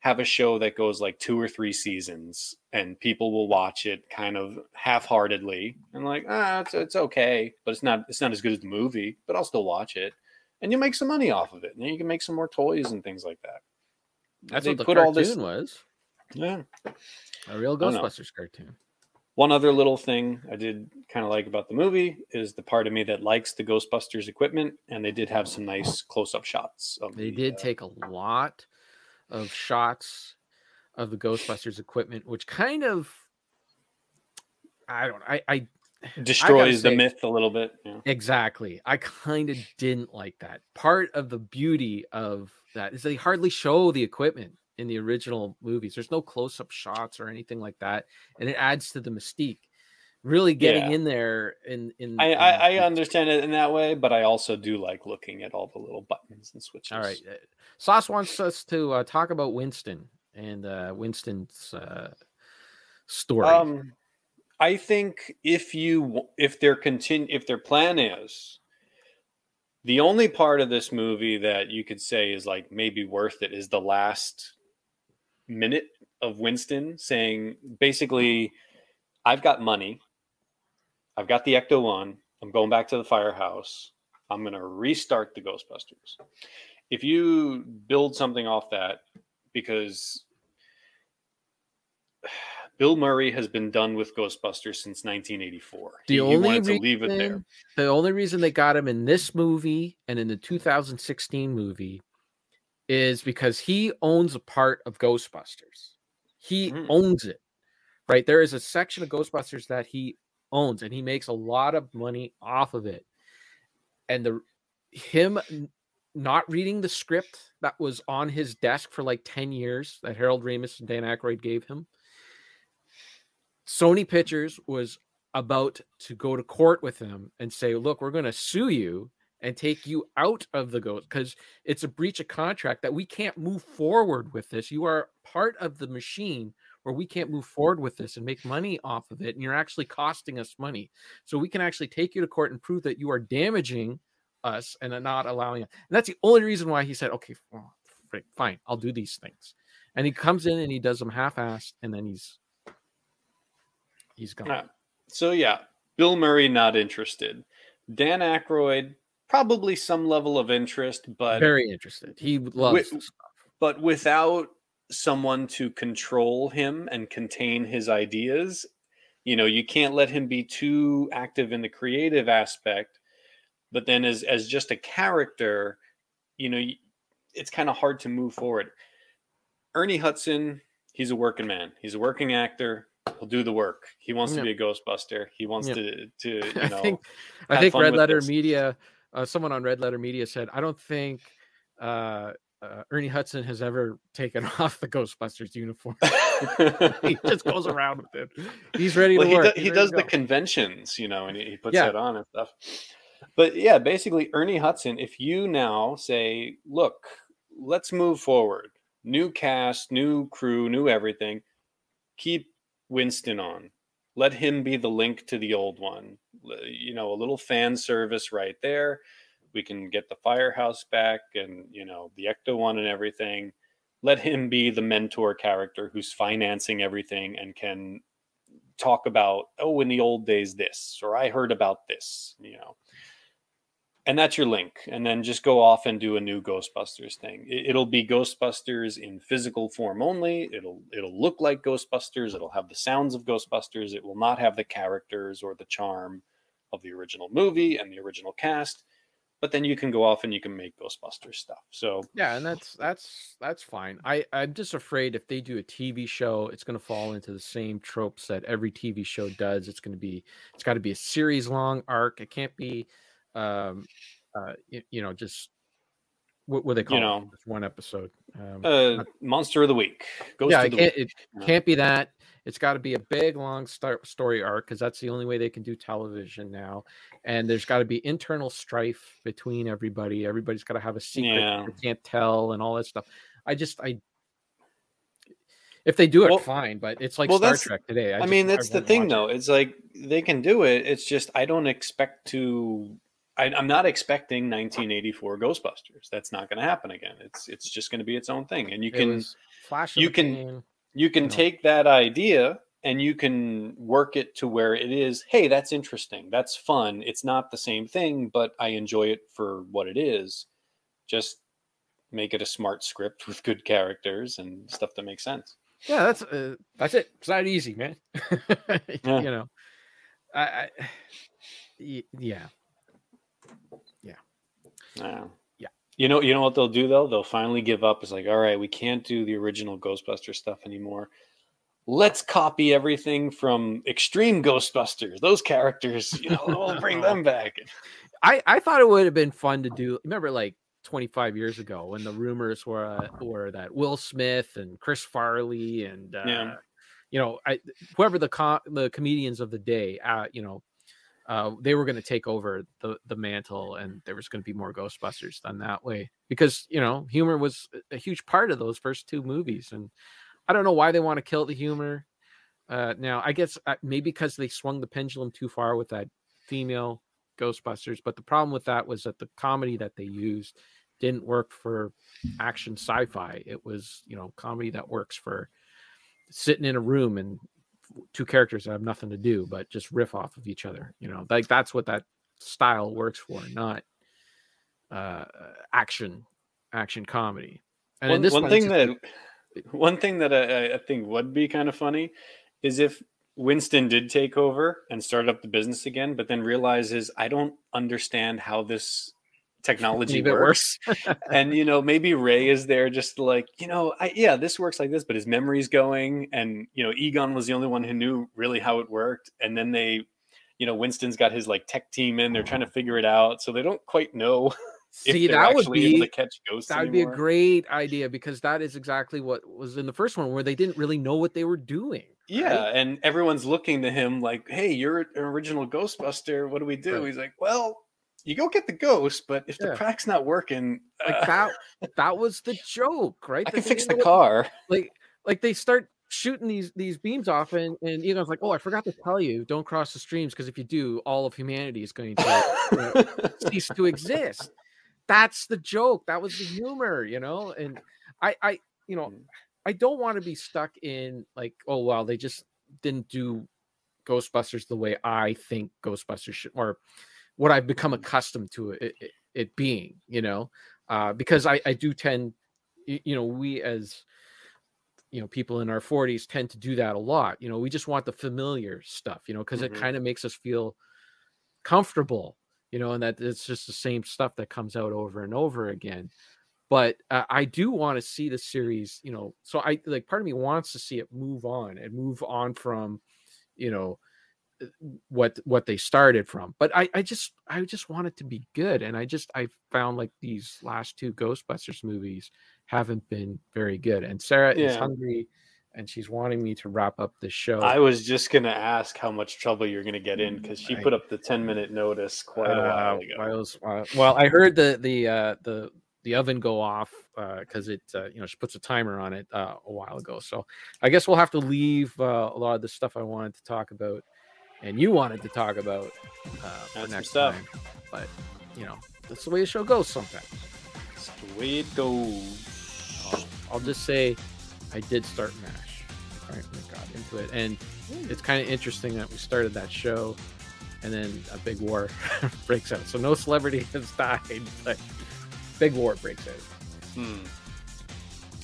have a show that goes like two or three seasons and people will watch it kind of half-heartedly and like ah it's, it's okay but it's not it's not as good as the movie but i'll still watch it and you make some money off of it and then you can make some more toys and things like that That's They what the put cartoon all this- was. yeah A real. Ghostbusters cartoon. One other little thing I did kind of like about the movie is the part of me that likes the Ghostbusters equipment, and they did have some nice close-up shots. Of They the, did uh, take a lot of shots of the Ghostbusters equipment, which kind of I don't I I *sighs* Destroys the say- myth a little bit. Yeah. Exactly. I kind of didn't like that. Part of the beauty of that is they hardly show the equipment in the original movies. There's no close-up shots or anything like that, and it adds to the mystique. Really getting Yeah. in there in in. I, in- I, I understand it in that way, but I also do like looking at all the little buttons and switches. All right. uh, Sauce wants us to uh, talk about Winston and uh, Winston's uh, story. Um, I think if you if their continue if their plan is the only part of this movie that you could say is like maybe worth it is the last minute of Winston saying basically, I've got money, I've got the Ecto One, I'm going back to the firehouse, I'm gonna restart the Ghostbusters. If you build something off that, because *sighs* Bill Murray has been done with Ghostbusters since 1984. The he, he only wanted to leave it there. reason- the only reason they got him in this movie and in the 2016 movie is because he owns a part of Ghostbusters. He Mm. owns it. Right? There is a section of Ghostbusters that he owns and he makes a lot of money off of it. And the him not reading the script that was on his desk for like 10 years that Harold Ramis and Dan Aykroyd gave him. Sony Pictures was about to go to court with him and say, "Look, we're going to sue you and take you out of the ghost because it's a breach of contract that we can't move forward with this. You are part of the machine where we can't move forward with this and make money off of it, and you're actually costing us money. So we can actually take you to court and prove that you are damaging us and not allowing it. And that's the only reason why he said, "Okay, well, fine, I'll do these things." And he comes in and he does them half-assed, and then he's he's gone. Yeah. So yeah, Bill Murray not interested. Dan Aykroyd probably some level of interest, but very interested. He loves Wi- this stuff. but without someone to control him and contain his ideas, you know, you can't let him be too active in the creative aspect. But then, as as just a character, you know, it's kind of hard to move forward. Ernie Hudson, he's a working man. He's a working actor. He'll do the work. He wants Yeah. to be a Ghostbuster. He wants Yeah. to to *laughs* you I think I think Red Letter this. Media, uh, someone on Red Letter Media said, I don't think uh, uh, Ernie Hudson has ever taken *laughs* off the Ghostbusters uniform. *laughs* *laughs* he just goes around with it. He's ready well, to he, work. do- he does the conventions, you know, and he, he puts Yeah. that on and stuff. But yeah, basically, Ernie Hudson, if you now say, look, let's move forward, new cast, new crew, new everything, keep Winston on. Let him be the link to the old one. You know, a little fan service right there. We can get the firehouse back and, you know, the Ecto one and everything. Let him be the mentor character who's financing everything and can talk about oh in the old days this or i heard about this you know. And that's your link. And then just go off and do a new ghostbusters thing. It- it'll be ghostbusters in physical form only. It'll it'll look like ghostbusters. It'll have the sounds of ghostbusters. It will not have the characters or the charm of the original movie and the original cast but then you can go off and you can make ghostbusters stuff so Yeah, and that's that's that's fine. I I'm just afraid if they do a TV show, it's going to fall into the same tropes that every TV show does. It's going to be it's got to be a series long arc. It can't be, um, uh, you, you know, just what what they call you know, it, just one episode. Um, uh monster of the week Ghost yeah, of it the can't, week it can't be that. It's got to be a big, long story arc because that's the only way they can do television now. And there's got to be internal strife between everybody. Everybody's got to have a secret Yeah. they can't tell and all that stuff. I just, I, if they do it, Well- fine. But it's like well, Star Trek today. I, just- mean, that's the thing, watch it. though. It's like they can do it. It's just I don't expect to. I, I'm not expecting 1984 Ghostbusters. That's not going to happen again. It's it's just going to be its own thing, and you can Flash. you can-. You can take that idea and you can work it to where it is. Hey, that's interesting. That's fun. It's not the same thing, but I enjoy it for what it is. Just make it a smart script *laughs* with good characters and stuff that makes sense. Yeah, that's uh, that's it. It's not easy, man. *laughs* Yeah. You know, I, I *sighs* y- yeah. Yeah. You know, you know what they'll do though? They'll finally give up. It's like, all right, we can't do the original Ghostbuster stuff anymore. Let's copy everything from Extreme Ghostbusters. Those characters, you know, we'll *laughs* bring them back. I I thought it would have been fun to do. Remember, like 25 years ago, when the rumors were uh, were that Will Smith and Chris Farley and uh, Yeah. you know, I, whoever the co- the comedians of the day, uh, you know, uh, they were going to take over the the mantle, and there was going to be more Ghostbusters done that way because you know humor was a- huge part of those first two movies, and I don't know why they want to kill the humor. Uh, now, I guess uh, maybe because they swung the pendulum too far with that female Ghostbusters, but the problem with that was that the comedy that they used didn't work for action sci-fi. It was you know comedy that works for sitting in a room and two characters that have nothing to do but just riff off of each other you know? Like that's what that style works for not uh action action comedy. And one one one, thing that one thing that I, I think would be kind of funny is if Winston did take over and start up the business again, but then realizes I don't understand how this technology works. *laughs* and you know, maybe Ray is there just like, you know, I, yeah, this works like this, but his memory's going, and you know, Egon was the only one who knew really how it worked, and then they. You know, Winston's got his like tech team in. They're trying to oh. figure it out, so they don't quite know *laughs* if see that would be to catch ghosts. that would be a great idea because that is exactly what was in the first one where they didn't really know what they were doing Yeah, right? and everyone's looking to him like, "Hey, you're an original Ghostbuster. What do we do?" Right. He's like, "Well, you go get the ghost, but if the Yeah. crack's not working, like uh, that *laughs* that was the joke right I That can fix the know car." like like they start shooting these these beams off and and Egon's like oh i forgot to tell you don't cross the streams because if you do all of humanity is going to *laughs* cease to exist that's the joke that was the humor you know and i i you know Mm. i don't want to be stuck in like oh well they just didn't do ghostbusters the way i think ghostbusters should or what i've become accustomed to it, it, it being you know? Uh because i i do tend you know we as you know people in our 40s tend to do that a lot you know? We just want the familiar stuff you know because Mhm. it kind of makes us feel comfortable you know and that it's just the same stuff that comes out over and over again. But uh, i do want to see the series you know so i like part of me wants to see it move on and move on from you know what what they started from but i i just i just want it to be good and i just i found like these last two ghostbusters movies haven't been very good and sarah is hungry and she's wanting me to wrap up the show I was just gonna ask how much trouble you're gonna get in because she I- put up the 10 minute notice quite a while Uh, ago. I was, uh, well, I heard the the uh, the the oven go off because it uh, you know she puts a timer on it uh, a while ago. So I guess we'll have to leave uh, a lot of the stuff I wanted to talk about and you wanted to talk about uh, next stuff. time. But you know that's the way the show goes sometimes. That's the way it goes. I'll, I'll just say I did start Mash. I finally got into it, and it's kind of interesting that we started that show, and then a big war *laughs* breaks out. So no celebrity *laughs* has died, but big war breaks out. Hmm.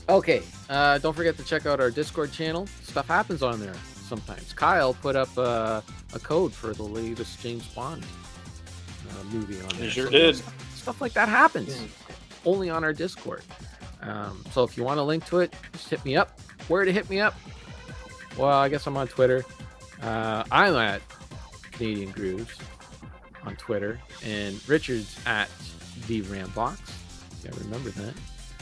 Okay, uh, don't forget to check out our Discord channel. Stuff happens on there sometimes. Kyle put up uh, a code for the latest James Bond uh, movie on He there. sure So, did. stuff- Stuff like that happens only on our Discord. Um, so if you want a link to it, just hit me up. Where to hit me up? Well, I guess I'm on Twitter. Uh, I'm at Canadian Grooves on Twitter, and Richard's at the Rambox. Yeah, remember that.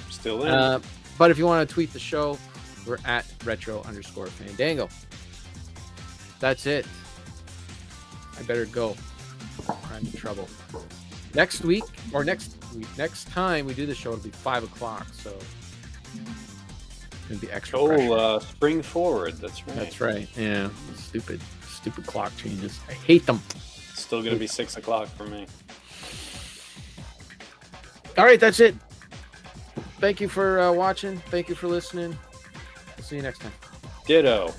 Still in. Uh, but if you want to tweet the show, we're at retro underscore fandango. That's it. I better go. I'm in trouble. Next week, or next week, next time we do the show, it'll be five o'clock. So it's gonna be extra. oh, pressure. uh, spring forward. That's right. That's right. Yeah, stupid, stupid clock changes. I hate them. It's Still gonna be six o'clock for me. All right, that's it. Thank you for uh, watching. Thank you for listening. We'll see you next time. Ditto.